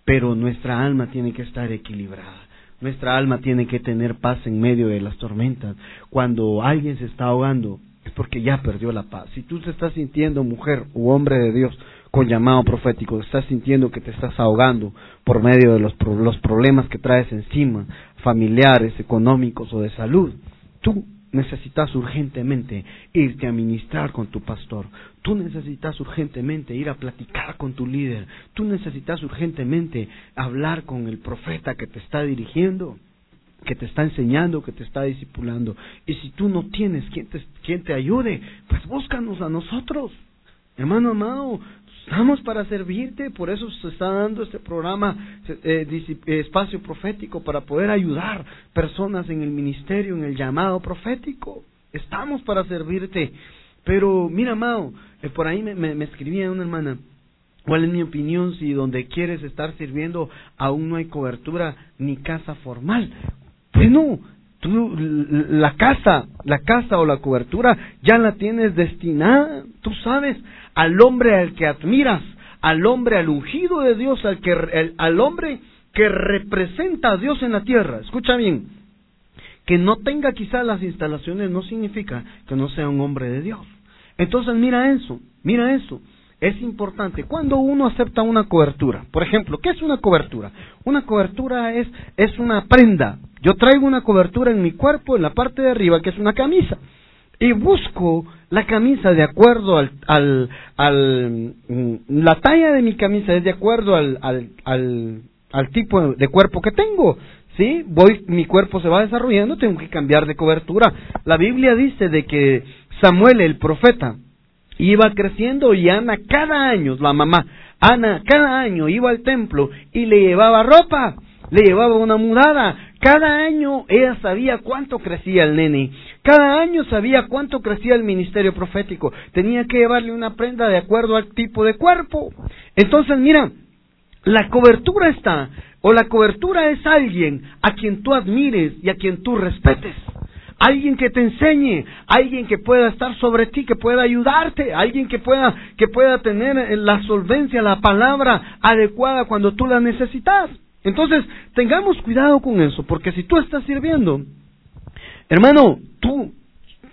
[SPEAKER 2] pero nuestra alma tiene que estar equilibrada. Nuestra alma tiene que tener paz en medio de las tormentas. Cuando alguien se está ahogando, es porque ya perdió la paz. Si tú te estás sintiendo mujer u hombre de Dios con llamado profético, estás sintiendo que te estás ahogando por medio de los, los problemas que traes encima, familiares, económicos o de salud, tú necesitas urgentemente irte a ministrar con tu pastor. Tú necesitas urgentemente ir a platicar con tu líder. Tú necesitas urgentemente hablar con el profeta que te está dirigiendo, que te está enseñando, que te está discipulando. Y si tú no tienes quien te, quien te ayude, pues búscanos a nosotros. Hermano amado, Estamos para servirte, por eso se está dando este programa eh, eh, Espacio Profético, para poder ayudar personas en el ministerio, en el llamado profético. Estamos para servirte. Pero mira, Mao, eh, por ahí me, escribía una hermana, ¿cuál es mi opinión si donde quieres estar sirviendo aún no hay cobertura ni casa formal? Bueno, tú la casa, la casa o la cobertura ya la tienes destinada, sabes, al hombre al que admiras, al hombre al ungido de Dios, al, que, al hombre que representa a Dios en la tierra. Escucha bien, que no tenga quizás las instalaciones no significa que no sea un hombre de Dios. Entonces mira eso, mira eso. es importante cuando uno acepta una cobertura. Por ejemplo, ¿qué es una cobertura? Una cobertura es, es una prenda. Yo traigo una cobertura en mi cuerpo, en la parte de arriba, que es una camisa. Y busco la camisa de acuerdo al, al, al mm, la talla de mi camisa es de acuerdo al, al, al, tipo de cuerpo que tengo. ¿sí? Voy, mi cuerpo se va desarrollando, tengo que cambiar de cobertura. La Biblia dice de que Samuel, el profeta, iba creciendo y Ana cada año, la mamá, Ana cada año iba al templo y le llevaba ropa, le llevaba una mudada. Cada año ella sabía cuánto crecía el nene. Cada año sabía cuánto crecía el ministerio profético. Tenía que llevarle una prenda de acuerdo al tipo de cuerpo. Entonces, mira, la cobertura está, o la cobertura es alguien a quien tú admires y a quien tú respetes alguien que te enseñe, alguien que pueda estar sobre ti, que pueda ayudarte, alguien que pueda, que pueda tener la solvencia, la palabra adecuada cuando tú la necesitas. Entonces, tengamos cuidado con eso, porque si tú estás sirviendo, hermano, tú,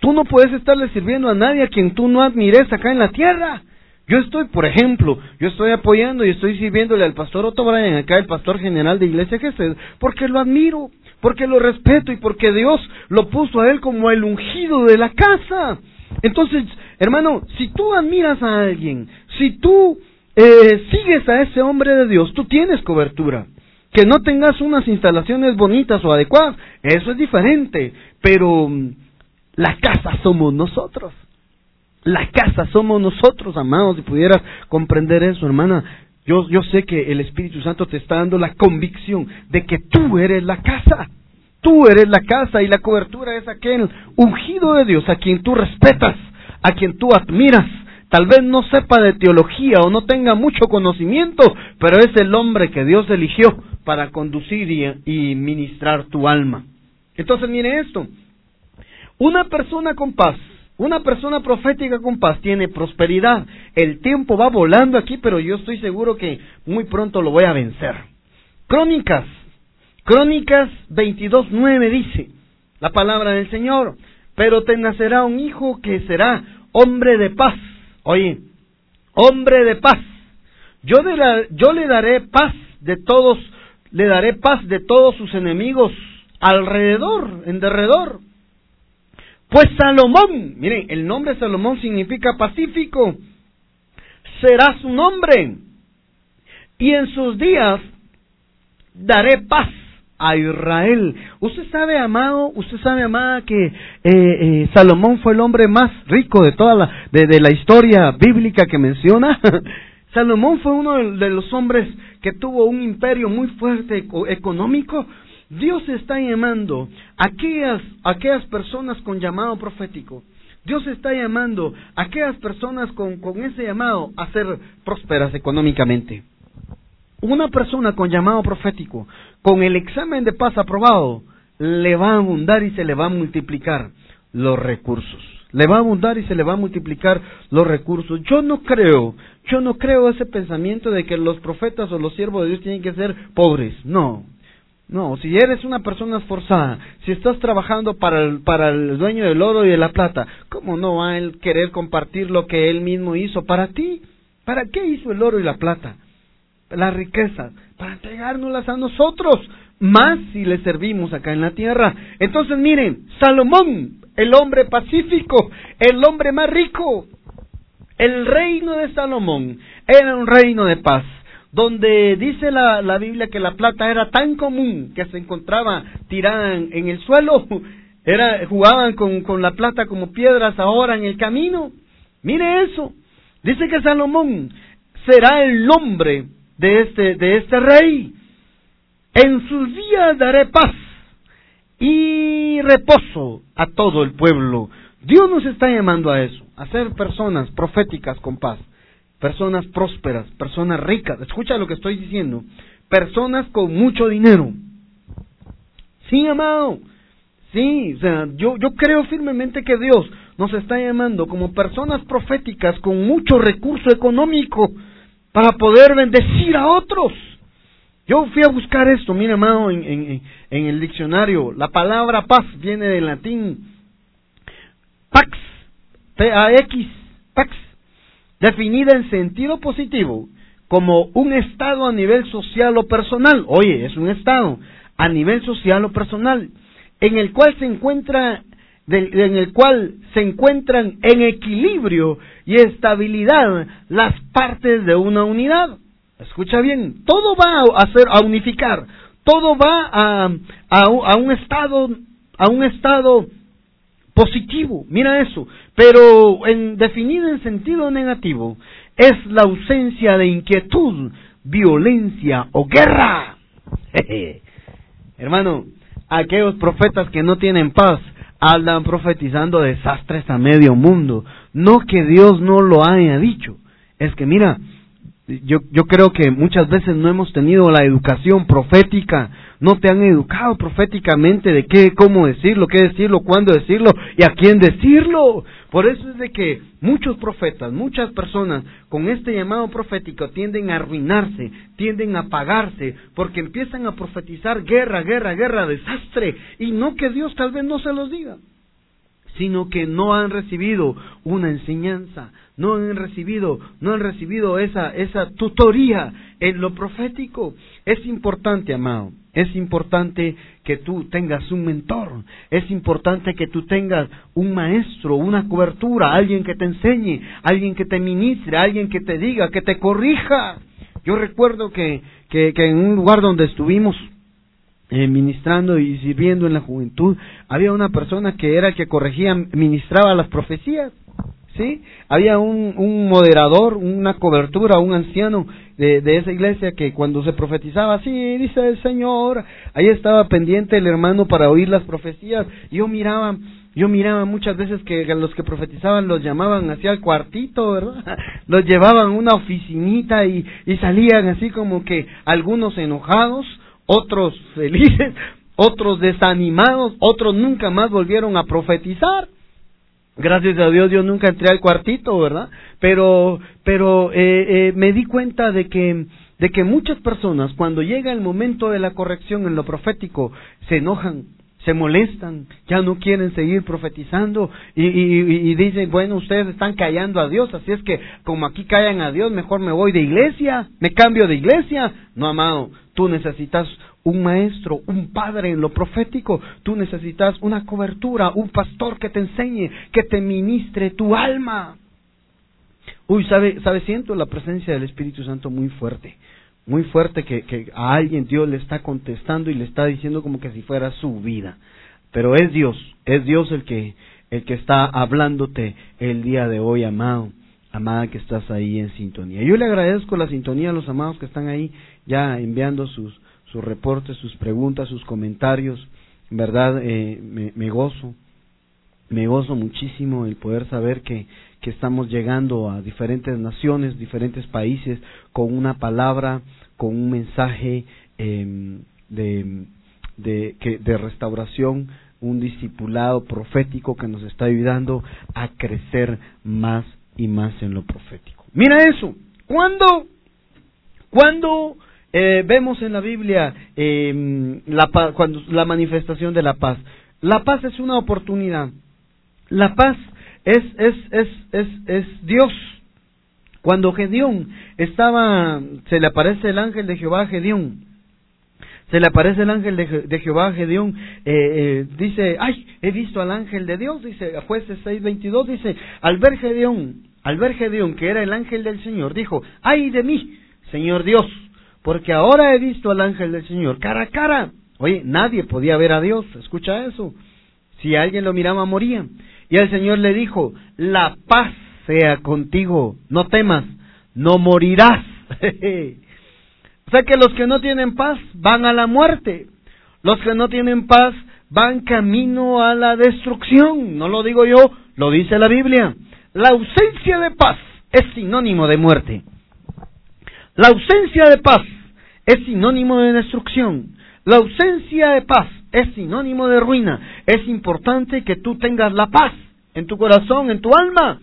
[SPEAKER 2] tú no puedes estarle sirviendo a nadie a quien tú no admires acá en la tierra. Yo estoy, por ejemplo, yo estoy apoyando y estoy sirviéndole al pastor Otto Bryan, acá el pastor general de Iglesia Jesús, porque lo admiro, porque lo respeto y porque Dios lo puso a él como el ungido de la casa. Entonces, hermano, si tú admiras a alguien, si tú eh, sigues a ese hombre de Dios, tú tienes cobertura. Que no tengas unas instalaciones bonitas o adecuadas, eso es diferente, pero mm, la casa somos nosotros. La casa somos nosotros, amados, si pudieras comprender eso, hermana. Yo, yo sé que el Espíritu Santo te está dando la convicción de que tú eres la casa. Tú eres la casa y la cobertura es aquel ungido de Dios a quien tú respetas, a quien tú admiras. Tal vez no sepa de teología o no tenga mucho conocimiento, pero es el hombre que Dios eligió para conducir y, ministrar tu alma. Entonces mire esto. Una persona con paz una persona profética con paz tiene prosperidad. El tiempo va volando aquí, pero yo estoy seguro que muy pronto lo voy a vencer. Crónicas. Crónicas 22.9 dice la palabra del Señor. Pero te nacerá un hijo que será hombre de paz. Oye, hombre de paz. Yo, le daré paz de todos, le daré paz de todos sus enemigos alrededor, en derredor. Pues Salomón, miren, el nombre Salomón significa pacífico, será su nombre. Y en sus días daré paz a Israel. Usted sabe, amado, usted sabe, amada, que eh, eh, Salomón fue el hombre más rico de toda la, de, la historia bíblica que menciona. [laughs] Salomón fue uno de los hombres que tuvo un imperio muy fuerte económico, Dios está llamando a aquellas, aquellas personas con llamado profético. Dios está llamando a aquellas personas con, con ese llamado a ser prósperas económicamente. Una persona con llamado profético, con el examen de paz aprobado, le va a abundar y se le va a multiplicar los recursos. Le va a abundar y se le va a multiplicar los recursos. Yo no creo, yo no creo ese pensamiento de que los profetas o los siervos de Dios tienen que ser pobres. No, no, si eres una persona esforzada, si estás trabajando para el, para el dueño del oro y de la plata, ¿cómo no va a él querer compartir lo que él mismo hizo para ti? ¿Para qué hizo el oro y la plata? La riqueza, para entregárnoslas a nosotros, más si le servimos acá en la tierra. Entonces miren, Salomón, el hombre pacífico, el hombre más rico, el reino de Salomón era un reino de paz donde dice la, la, Biblia que la plata era tan común que se encontraba tirada en, el suelo, [laughs] era, jugaban con, con, la plata como piedras ahora en el camino. Mire eso. Dice que Salomón será el nombre de este, de este rey. En sus días daré paz y reposo a todo el pueblo. Dios nos está llamando a eso, a ser personas proféticas con paz personas prósperas, personas ricas. Escucha lo que estoy diciendo. Personas con mucho dinero. Sí, amado. Sí, o sea, yo, yo creo firmemente que Dios nos está llamando como personas proféticas con mucho recurso económico para poder bendecir a otros. Yo fui a buscar esto, mira, amado, en, en, en el diccionario. La palabra paz viene del latín pax, P-A-X, pax, definida en sentido positivo como un estado a nivel social o personal. Oye, es un estado a nivel social o personal en el cual se encuentra en el cual se encuentran en equilibrio y estabilidad las partes de una unidad. Escucha bien, todo va a hacer a unificar, todo va a, a un estado a un estado positivo. Mira eso, pero en definido en sentido negativo es la ausencia de inquietud, violencia o guerra. [laughs] Hermano, aquellos profetas que no tienen paz andan profetizando desastres a medio mundo. No que Dios no lo haya dicho. Es que mira, yo, yo creo que muchas veces no hemos tenido la educación profética, no te han educado proféticamente de qué, cómo decirlo, qué decirlo, cuándo decirlo y a quién decirlo. Por eso es de que muchos profetas, muchas personas con este llamado profético tienden a arruinarse, tienden a apagarse, porque empiezan a profetizar guerra, guerra, guerra, desastre, y no que Dios tal vez no se los diga sino que no han recibido una enseñanza, no han recibido, no han recibido esa, esa tutoría en lo profético. Es importante, amado, es importante que tú tengas un mentor, es importante que tú tengas un maestro, una cobertura, alguien que te enseñe, alguien que te ministre, alguien que te diga, que te corrija. Yo recuerdo que, que, en un lugar donde estuvimos, eh, ministrando y sirviendo en la juventud, había una persona que era el que corregía, ministraba las profecías, ¿sí? Había un, un moderador, una cobertura, un anciano de, de, esa iglesia que cuando se profetizaba, sí, dice el Señor, ahí estaba pendiente el hermano para oír las profecías. Yo miraba, yo miraba muchas veces que los que profetizaban los llamaban hacia el cuartito, ¿verdad? [laughs] Los llevaban a una oficinita y, y salían así como que algunos enojados, otros felices, [laughs] otros desanimados, otros nunca más volvieron a profetizar. Gracias a Dios yo nunca entré al cuartito, ¿verdad? Pero, pero eh, eh, me di cuenta de que, de que muchas personas cuando llega el momento de la corrección en lo profético se enojan, se molestan, ya no quieren seguir profetizando y, y, y, dicen, bueno, ustedes están callando a Dios, así es que como aquí callan a Dios, mejor me voy de iglesia, me cambio de iglesia. No, amado, tú necesitas un maestro, un padre en lo profético, tú necesitas una cobertura, un pastor que te enseñe, que te ministre tu alma. Uy, sabe, sabe, siento la presencia del Espíritu Santo muy fuerte muy fuerte que, a alguien Dios le está contestando y le está diciendo como que si fuera su vida. Pero es Dios, es Dios el que, el que está hablándote el día de hoy, amado, amada que estás ahí en sintonía. Yo le agradezco la sintonía a los amados que están ahí ya enviando sus, sus reportes, sus preguntas, sus comentarios. En verdad, eh, me, gozo, me gozo muchísimo el poder saber que, que estamos llegando a diferentes naciones, diferentes países, con una palabra, con un mensaje eh, de, de, que, de restauración, un discipulado profético que nos está ayudando a crecer más y más en lo profético. Mira eso, cuando, cuando eh, vemos en la Biblia eh, la, cuando, la manifestación de la paz, la paz es una oportunidad. La paz es, es, es, es, es Dios. Cuando Gedeón estaba, se le aparece el ángel de Jehová a Gedeón, se le aparece el ángel de, Jehová a Gedeón, eh, eh, dice, ay, he visto al ángel de Dios, dice, jueces 6.22, dice, al ver Gedeón, al ver Gedeón, que era el ángel del Señor, dijo, ay de mí, Señor Dios, porque ahora he visto al ángel del Señor, cara a cara. Oye, nadie podía ver a Dios, escucha eso. Si alguien lo miraba, moría. Y el Señor le dijo, la paz sea contigo, no temas, no morirás. [laughs] o sea que los que no tienen paz van a la muerte, los que no tienen paz van camino a la destrucción, no lo digo yo, lo dice la Biblia. La ausencia de paz es sinónimo de muerte. La ausencia de paz es sinónimo de destrucción. La ausencia de paz es sinónimo de ruina. Es importante que tú tengas la paz en tu corazón, en tu alma.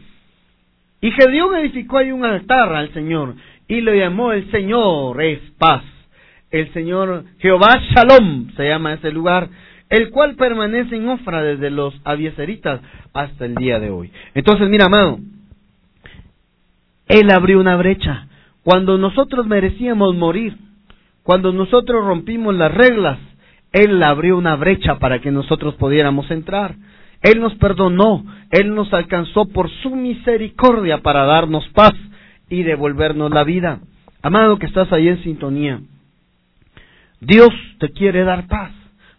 [SPEAKER 2] Y Gedeón edificó ahí un altar al Señor y lo llamó el Señor es paz. El Señor Jehová Shalom se llama ese lugar, el cual permanece en Ofra desde los abieseritas hasta el día de hoy. Entonces, mira, amado, Él abrió una brecha. Cuando nosotros merecíamos morir, cuando nosotros rompimos las reglas, Él abrió una brecha para que nosotros pudiéramos entrar. Él nos perdonó, Él nos alcanzó por su misericordia para darnos paz y devolvernos la vida. Amado que estás ahí en sintonía, Dios te quiere dar paz,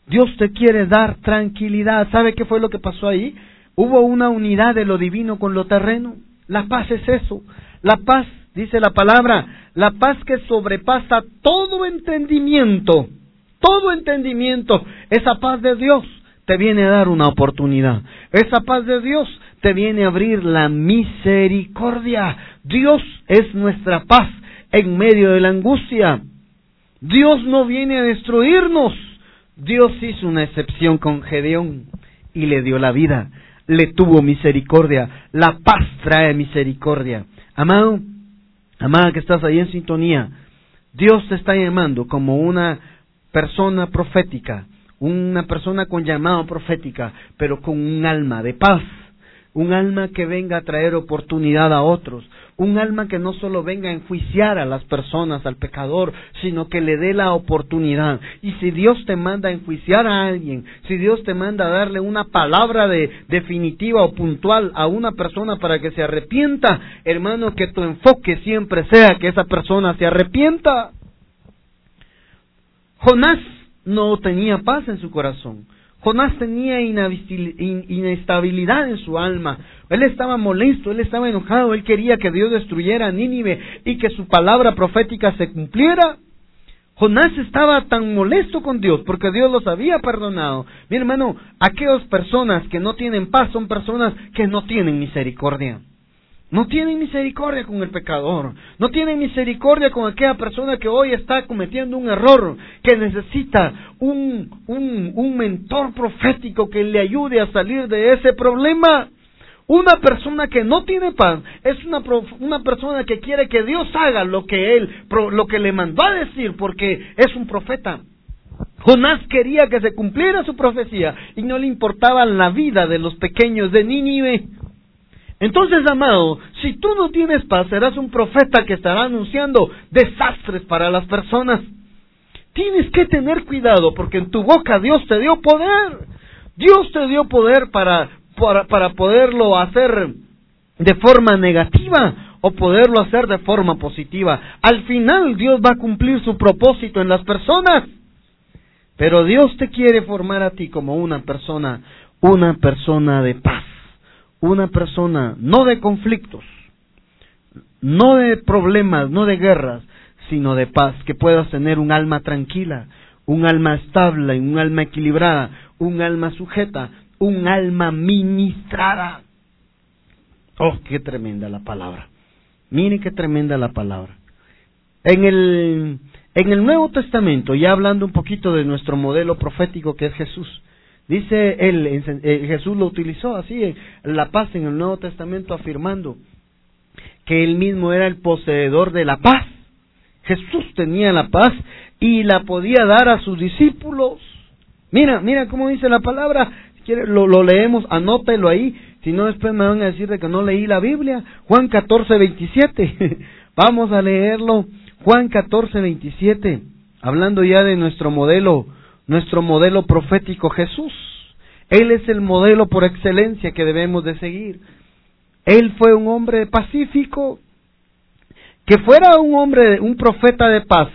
[SPEAKER 2] Dios te quiere dar tranquilidad. ¿Sabe qué fue lo que pasó ahí? Hubo una unidad de lo divino con lo terreno. La paz es eso. La paz, dice la palabra, la paz que sobrepasa todo entendimiento, todo entendimiento, esa paz de Dios te viene a dar una oportunidad. Esa paz de Dios te viene a abrir la misericordia. Dios es nuestra paz en medio de la angustia. Dios no viene a destruirnos. Dios hizo una excepción con Gedeón y le dio la vida. Le tuvo misericordia. La paz trae misericordia. Amado, amada que estás ahí en sintonía, Dios te está llamando como una persona profética una persona con llamado profética, pero con un alma de paz, un alma que venga a traer oportunidad a otros, un alma que no solo venga a enjuiciar a las personas, al pecador, sino que le dé la oportunidad. Y si Dios te manda a enjuiciar a alguien, si Dios te manda a darle una palabra de definitiva o puntual a una persona para que se arrepienta, hermano, que tu enfoque siempre sea que esa persona se arrepienta. Jonás no tenía paz en su corazón. Jonás tenía inestabilidad en su alma. Él estaba molesto, él estaba enojado, él quería que Dios destruyera a Nínive y que su palabra profética se cumpliera. Jonás estaba tan molesto con Dios porque Dios los había perdonado. Mi hermano, aquellas personas que no tienen paz son personas que no tienen misericordia. No tienen misericordia con el pecador. No tienen misericordia con aquella persona que hoy está cometiendo un error, que necesita un, un, un mentor profético que le ayude a salir de ese problema. Una persona que no tiene paz es una, una persona que quiere que Dios haga lo que él, lo que le mandó a decir, porque es un profeta. Jonás quería que se cumpliera su profecía y no le importaba la vida de los pequeños de Nínive. Entonces, amado, si tú no tienes paz, serás un profeta que estará anunciando desastres para las personas. Tienes que tener cuidado porque en tu boca Dios te dio poder. Dios te dio poder para, para, para poderlo hacer de forma negativa o poderlo hacer de forma positiva. Al final Dios va a cumplir su propósito en las personas. Pero Dios te quiere formar a ti como una persona, una persona de paz una persona no de conflictos, no de problemas, no de guerras, sino de paz, que puedas tener un alma tranquila, un alma estable, un alma equilibrada, un alma sujeta, un alma ministrada. Oh, qué tremenda la palabra. Mire qué tremenda la palabra. En el, en el Nuevo Testamento, ya hablando un poquito de nuestro modelo profético que es Jesús, Dice él, eh, Jesús lo utilizó así, la paz en el Nuevo Testamento, afirmando que él mismo era el poseedor de la paz. Jesús tenía la paz y la podía dar a sus discípulos. Mira, mira cómo dice la palabra. Si lo, lo leemos, anótelo ahí. Si no, después me van a decir de que no leí la Biblia. Juan 14, 27. [laughs] Vamos a leerlo. Juan 14, 27. Hablando ya de nuestro modelo nuestro modelo profético Jesús. Él es el modelo por excelencia que debemos de seguir. Él fue un hombre pacífico. Que fuera un hombre, un profeta de paz,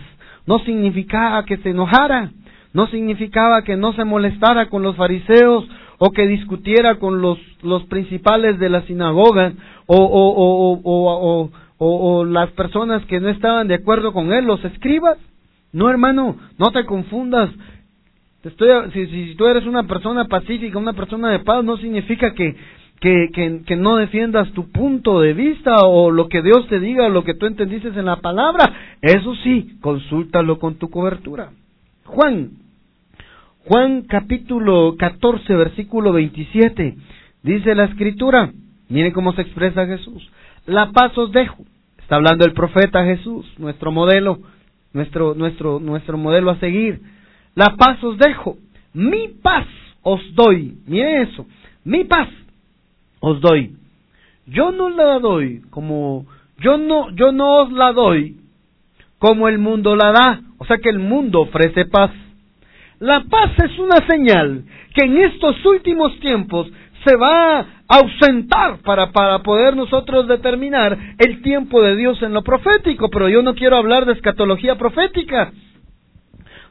[SPEAKER 2] no significaba que se enojara, no significaba que no se molestara con los fariseos o que discutiera con los, los principales de la sinagoga o, o, o, o, las personas que no estaban de acuerdo con él, los escribas. No, hermano, no te confundas estoy, si, si, tú eres una persona pacífica, una persona de paz, no significa que, que, que, que, no defiendas tu punto de vista o lo que Dios te diga o lo que tú entendiste en la palabra. Eso sí, consúltalo con tu cobertura. Juan, Juan capítulo 14, versículo 27, dice la escritura, mire cómo se expresa Jesús, la paz os dejo. Está hablando el profeta Jesús, nuestro modelo, nuestro, nuestro, nuestro modelo a seguir la paz os dejo, mi paz os doy. Mire eso, mi paz os doy. Yo no la doy como yo no, yo no os la doy como el mundo la da. O sea que el mundo ofrece paz. La paz es una señal que en estos últimos tiempos se va a ausentar para, para poder nosotros determinar el tiempo de Dios en lo profético, pero yo no quiero hablar de escatología profética.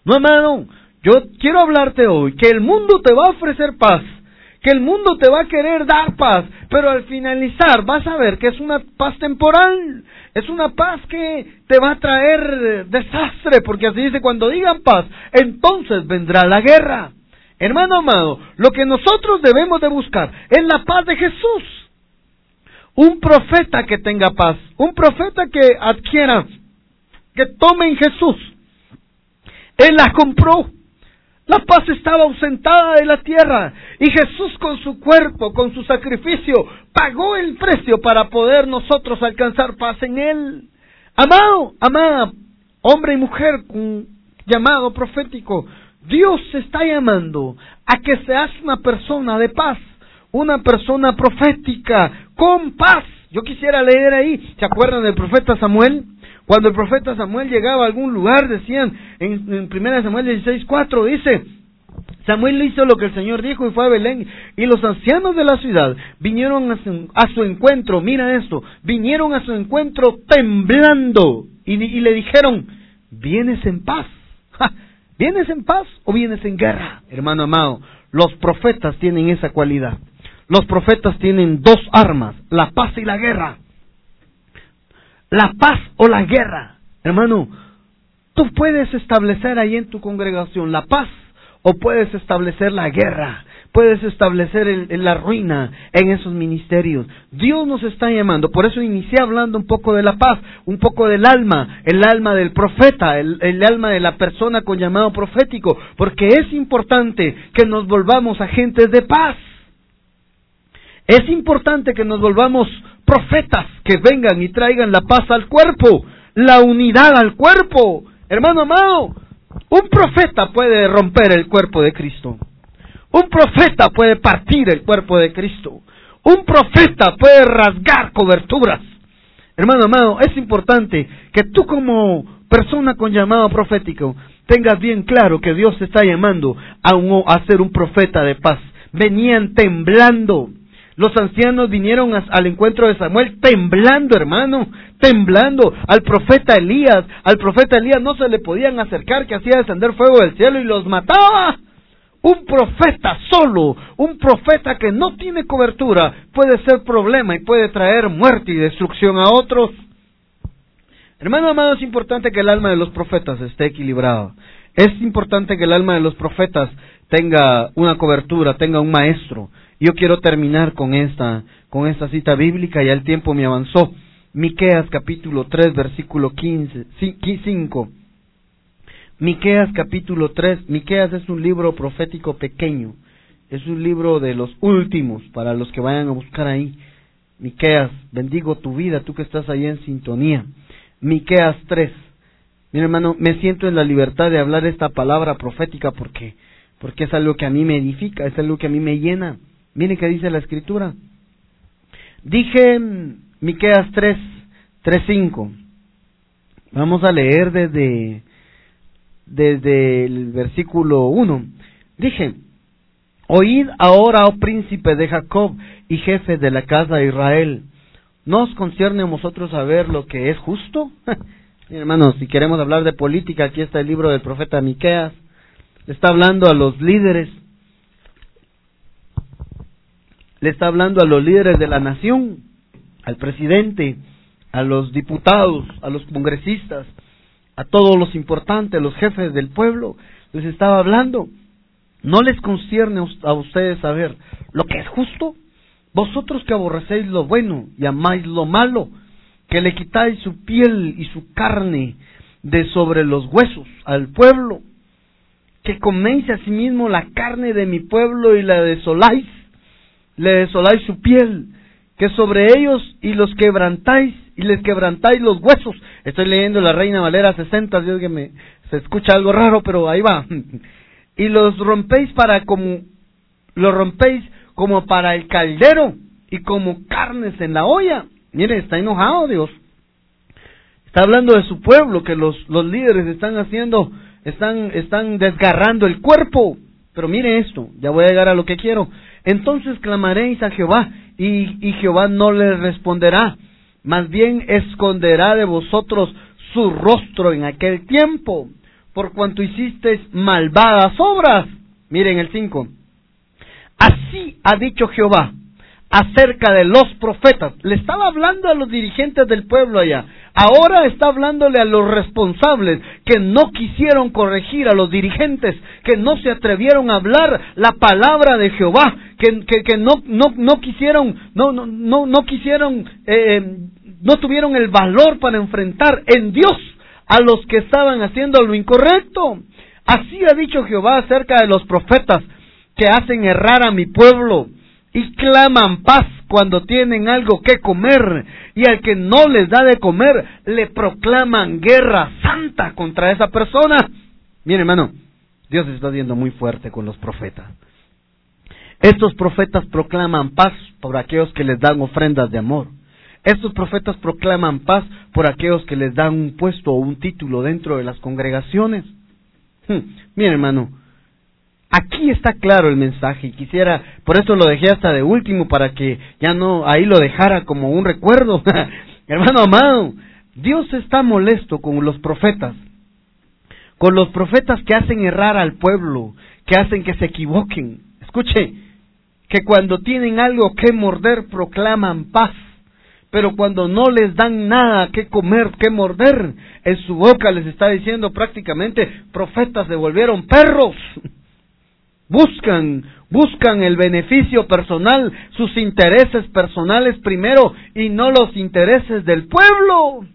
[SPEAKER 2] No, hermano, yo quiero hablarte hoy que el mundo te va a ofrecer paz, que el mundo te va a querer dar paz, pero al finalizar vas a ver que es una paz temporal, es una paz que te va a traer desastre, porque así dice, cuando digan paz, entonces vendrá la guerra. Hermano amado, lo que nosotros debemos de buscar es la paz de Jesús. Un profeta que tenga paz, un profeta que adquiera, que tome en Jesús. Él la compró. La paz estaba ausentada de la tierra y Jesús con su cuerpo, con su sacrificio, pagó el precio para poder nosotros alcanzar paz en Él. Amado, amada, hombre y mujer con llamado profético, Dios está llamando a que seas una persona de paz, una persona profética, con paz. Yo quisiera leer ahí, ¿se acuerdan del profeta Samuel? Cuando el profeta Samuel llegaba a algún lugar, decían en, en 1 Samuel 16:4, dice, Samuel hizo lo que el Señor dijo y fue a Belén. Y los ancianos de la ciudad vinieron a su, encuentro, mira esto, vinieron a su encuentro temblando y, le dijeron, ¿vienes en paz? ¿Vienes en paz o vienes en guerra? Hermano amado, los profetas tienen esa cualidad. Los profetas tienen dos armas, la paz y la guerra la paz o la guerra. Hermano, tú puedes establecer ahí en tu congregación la paz o puedes establecer la guerra. Puedes establecer la ruina en esos ministerios. Dios nos está llamando. Por eso inicié hablando un poco de la paz, un poco del alma, el alma del profeta, el, el alma de la persona con llamado profético. Porque es importante que nos volvamos agentes de paz. Es importante que nos volvamos profetas que vengan y traigan la paz al cuerpo, la unidad al cuerpo. Hermano amado, un profeta puede romper el cuerpo de Cristo. Un profeta puede partir el cuerpo de Cristo. Un profeta puede rasgar coberturas. Hermano amado, es importante que tú como persona con llamado profético tengas bien claro que Dios te está llamando a, a ser un profeta de paz. Venían temblando, los ancianos vinieron al encuentro de Samuel temblando, hermano, temblando. Al profeta Elías, al profeta Elías no se le podían acercar, que hacía descender fuego del cielo y los mataba. Un profeta solo, un profeta que no tiene cobertura, puede ser problema y puede traer muerte y destrucción a otros. Hermano amado, es importante que el alma de los profetas esté equilibrada. Es importante que el alma de los profetas tenga una cobertura, tenga un maestro. Yo quiero terminar con esta, con esta cita bíblica, ya el tiempo me avanzó. Miqueas capítulo 3, versículo 15, 5. Miqueas capítulo 3, Miqueas es un libro profético pequeño, es un libro de los últimos para los que vayan a buscar ahí. Miqueas, bendigo tu vida, tú que estás ahí en sintonía. Miqueas 3. Mi hermano, me siento en la libertad de hablar esta palabra profética porque porque es algo que a mí me edifica, es algo que a mí me llena. Miren qué dice la escritura. Dije Miqueas 3, 3, 5. Vamos a leer desde, desde el versículo 1. Dije, oíd ahora, oh príncipe de Jacob y jefe de la casa de Israel. ¿No os concierne a vosotros saber lo que es justo? [laughs] Hermanos, si queremos hablar de política, aquí está el libro del profeta Miqueas. Está hablando a los líderes le está hablando a los líderes de la nación, al presidente, a los diputados, a los congresistas, a todos los importantes, a los jefes del pueblo, les estaba hablando. ¿No les concierne a ustedes saber lo que es justo? Vosotros que aborrecéis lo bueno y amáis lo malo, que le quitáis su piel y su carne de sobre los huesos al pueblo, que coméis asimismo la carne de mi pueblo y la desoláis, le desoláis su piel, que sobre ellos y los quebrantáis y les quebrantáis los huesos. Estoy leyendo la Reina Valera 60, Dios que me se escucha algo raro, pero ahí va. [laughs] Y los rompéis para como los rompéis como para el caldero y como carnes en la olla. Mire, está enojado Dios. Está hablando de su pueblo, que los, los líderes están haciendo, están, están desgarrando el cuerpo. Pero mire esto, ya voy a llegar a lo que quiero. Entonces clamaréis a Jehová y, y Jehová no le responderá. Más bien esconderá de vosotros su rostro en aquel tiempo, por cuanto hicisteis malvadas obras. Miren el 5. Así ha dicho Jehová acerca de los profetas. Le estaba hablando a los dirigentes del pueblo allá. Ahora está hablándole a los responsables que no quisieron corregir a los dirigentes, que no se atrevieron a hablar la palabra de Jehová, que, que, no, no, no quisieron, no, no, no, no quisieron, eh, no tuvieron el valor para enfrentar en Dios a los que estaban haciendo lo incorrecto. Así ha dicho Jehová acerca de los profetas que hacen errar a mi pueblo y claman paz cuando tienen algo que comer y al que no les da de comer le proclaman guerra santa contra esa persona. Mire hermano, Dios está viendo muy fuerte con los profetas. Estos profetas proclaman paz por aquellos que les dan ofrendas de amor. Estos profetas proclaman paz por aquellos que les dan un puesto o un título dentro de las congregaciones. Hmm, mire hermano, Aquí está claro el mensaje y quisiera, por eso lo dejé hasta de último para que ya no ahí lo dejara como un recuerdo. [laughs] Hermano amado, Dios está molesto con los profetas, con los profetas que hacen errar al pueblo, que hacen que se equivoquen. Escuche, que cuando tienen algo que morder proclaman paz, pero cuando no les dan nada que comer, que morder, en su boca les está diciendo prácticamente, profetas se volvieron perros. [laughs] Buscan, buscan el beneficio personal, sus intereses personales primero y no los intereses del pueblo.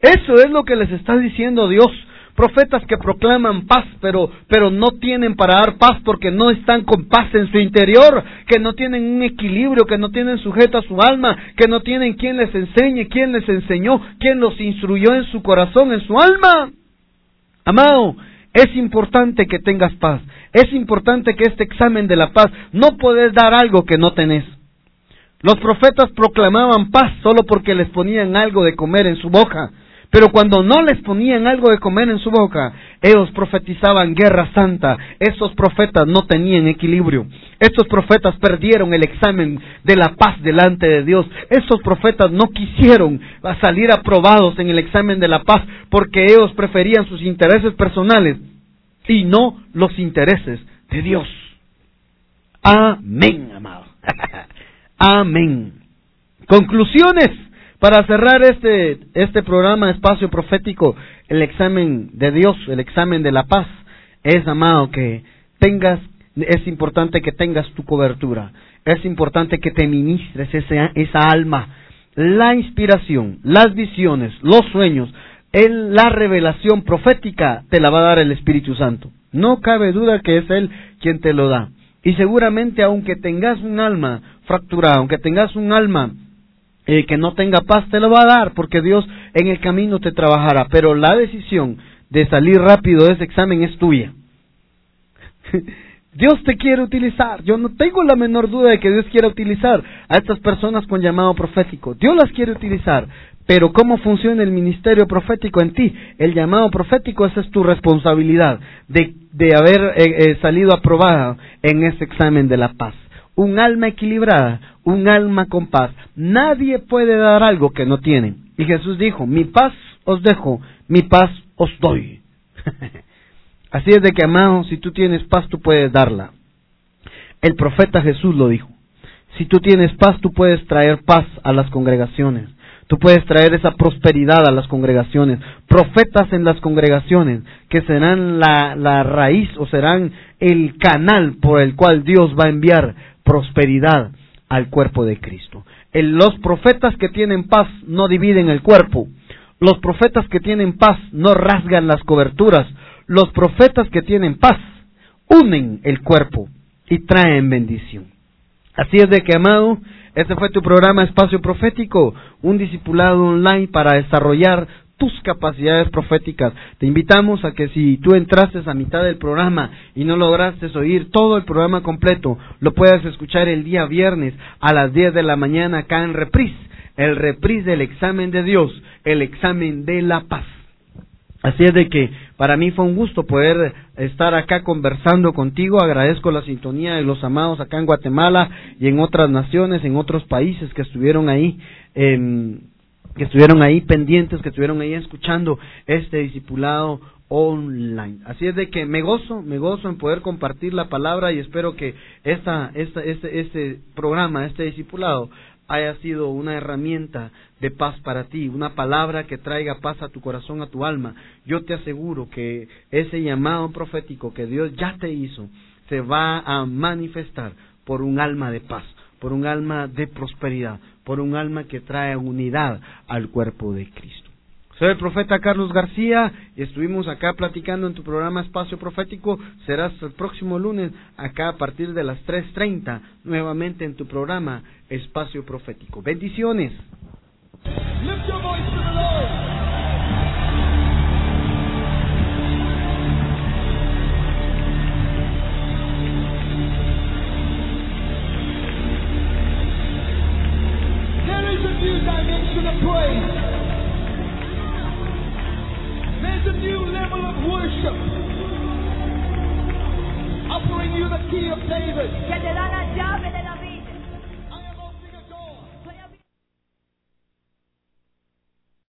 [SPEAKER 2] Eso es lo que les está diciendo Dios. Profetas que proclaman paz, pero, pero no tienen para dar paz porque no están con paz en su interior, que no tienen un equilibrio, que no tienen sujeto a su alma, que no tienen quien les enseñe, quien les enseñó, quien los instruyó en su corazón, en su alma. Amado, es importante que tengas paz. Es importante que este examen de la paz no puedes dar algo que no tenés. Los profetas proclamaban paz solo porque les ponían algo de comer en su boca. Pero cuando no les ponían algo de comer en su boca, ellos profetizaban guerra santa. Esos profetas no tenían equilibrio. Estos profetas perdieron el examen de la paz delante de Dios. Estos profetas no quisieron salir aprobados en el examen de la paz porque ellos preferían sus intereses personales y no los intereses de Dios. Amén, amado. [laughs] Amén. Conclusiones para cerrar este, este programa Espacio Profético, el examen de Dios, el examen de la paz, es, amado, que tengas, es importante que tengas tu cobertura, es importante que te ministres esa, esa alma, la inspiración, las visiones, los sueños, en la revelación profética te la va a dar el Espíritu Santo. No cabe duda que es Él quien te lo da. Y seguramente aunque tengas un alma fracturada, aunque tengas un alma eh, que no tenga paz, te lo va a dar, porque Dios en el camino te trabajará. Pero la decisión de salir rápido de ese examen es tuya. [laughs] Dios te quiere utilizar. Yo no tengo la menor duda de que Dios quiera utilizar a estas personas con llamado profético. Dios las quiere utilizar. Pero ¿cómo funciona el ministerio profético en ti? El llamado profético, esa es tu responsabilidad de, de haber eh, eh, salido aprobada en ese examen de la paz un alma equilibrada, un alma con paz. Nadie puede dar algo que no tiene. Y Jesús dijo, mi paz os dejo, mi paz os doy. [laughs] Así es de que, amado, si tú tienes paz, tú puedes darla. El profeta Jesús lo dijo. Si tú tienes paz, tú puedes traer paz a las congregaciones. Tú puedes traer esa prosperidad a las congregaciones. Profetas en las congregaciones que serán la, la raíz o serán el canal por el cual Dios va a enviar prosperidad al cuerpo de Cristo. los profetas que tienen paz no dividen el cuerpo. Los profetas que tienen paz no rasgan las coberturas. Los profetas que tienen paz unen el cuerpo y traen bendición. Así es de que, amado, este fue tu programa Espacio Profético, un discipulado online para desarrollar tus capacidades proféticas. Te invitamos a que si tú entraste a mitad del programa y no lograste oír todo el programa completo, lo puedas escuchar el día viernes a las 10 de la mañana acá en Reprise el reprise del examen de Dios, el examen de la paz. Así es de que para mí fue un gusto poder estar acá conversando contigo. Agradezco la sintonía de los amados acá en Guatemala y en otras naciones, en otros países que estuvieron ahí, que estuvieron ahí pendientes, que estuvieron ahí escuchando este discipulado online. Así es de que me gozo, me gozo en poder compartir la palabra y espero que esta, esta, este, este programa, este discipulado, haya sido una herramienta de paz para ti, una palabra que traiga paz a tu corazón, a tu alma. Yo te aseguro que ese llamado profético que Dios ya te hizo se va a manifestar por un alma de paz, por un alma de prosperidad, por un alma que trae unidad al cuerpo de Cristo. Soy el profeta Carlos García y estuvimos acá platicando en tu programa Espacio Profético. Serás el próximo lunes acá a partir de las 3.30 nuevamente en tu programa Espacio Profético. Bendiciones.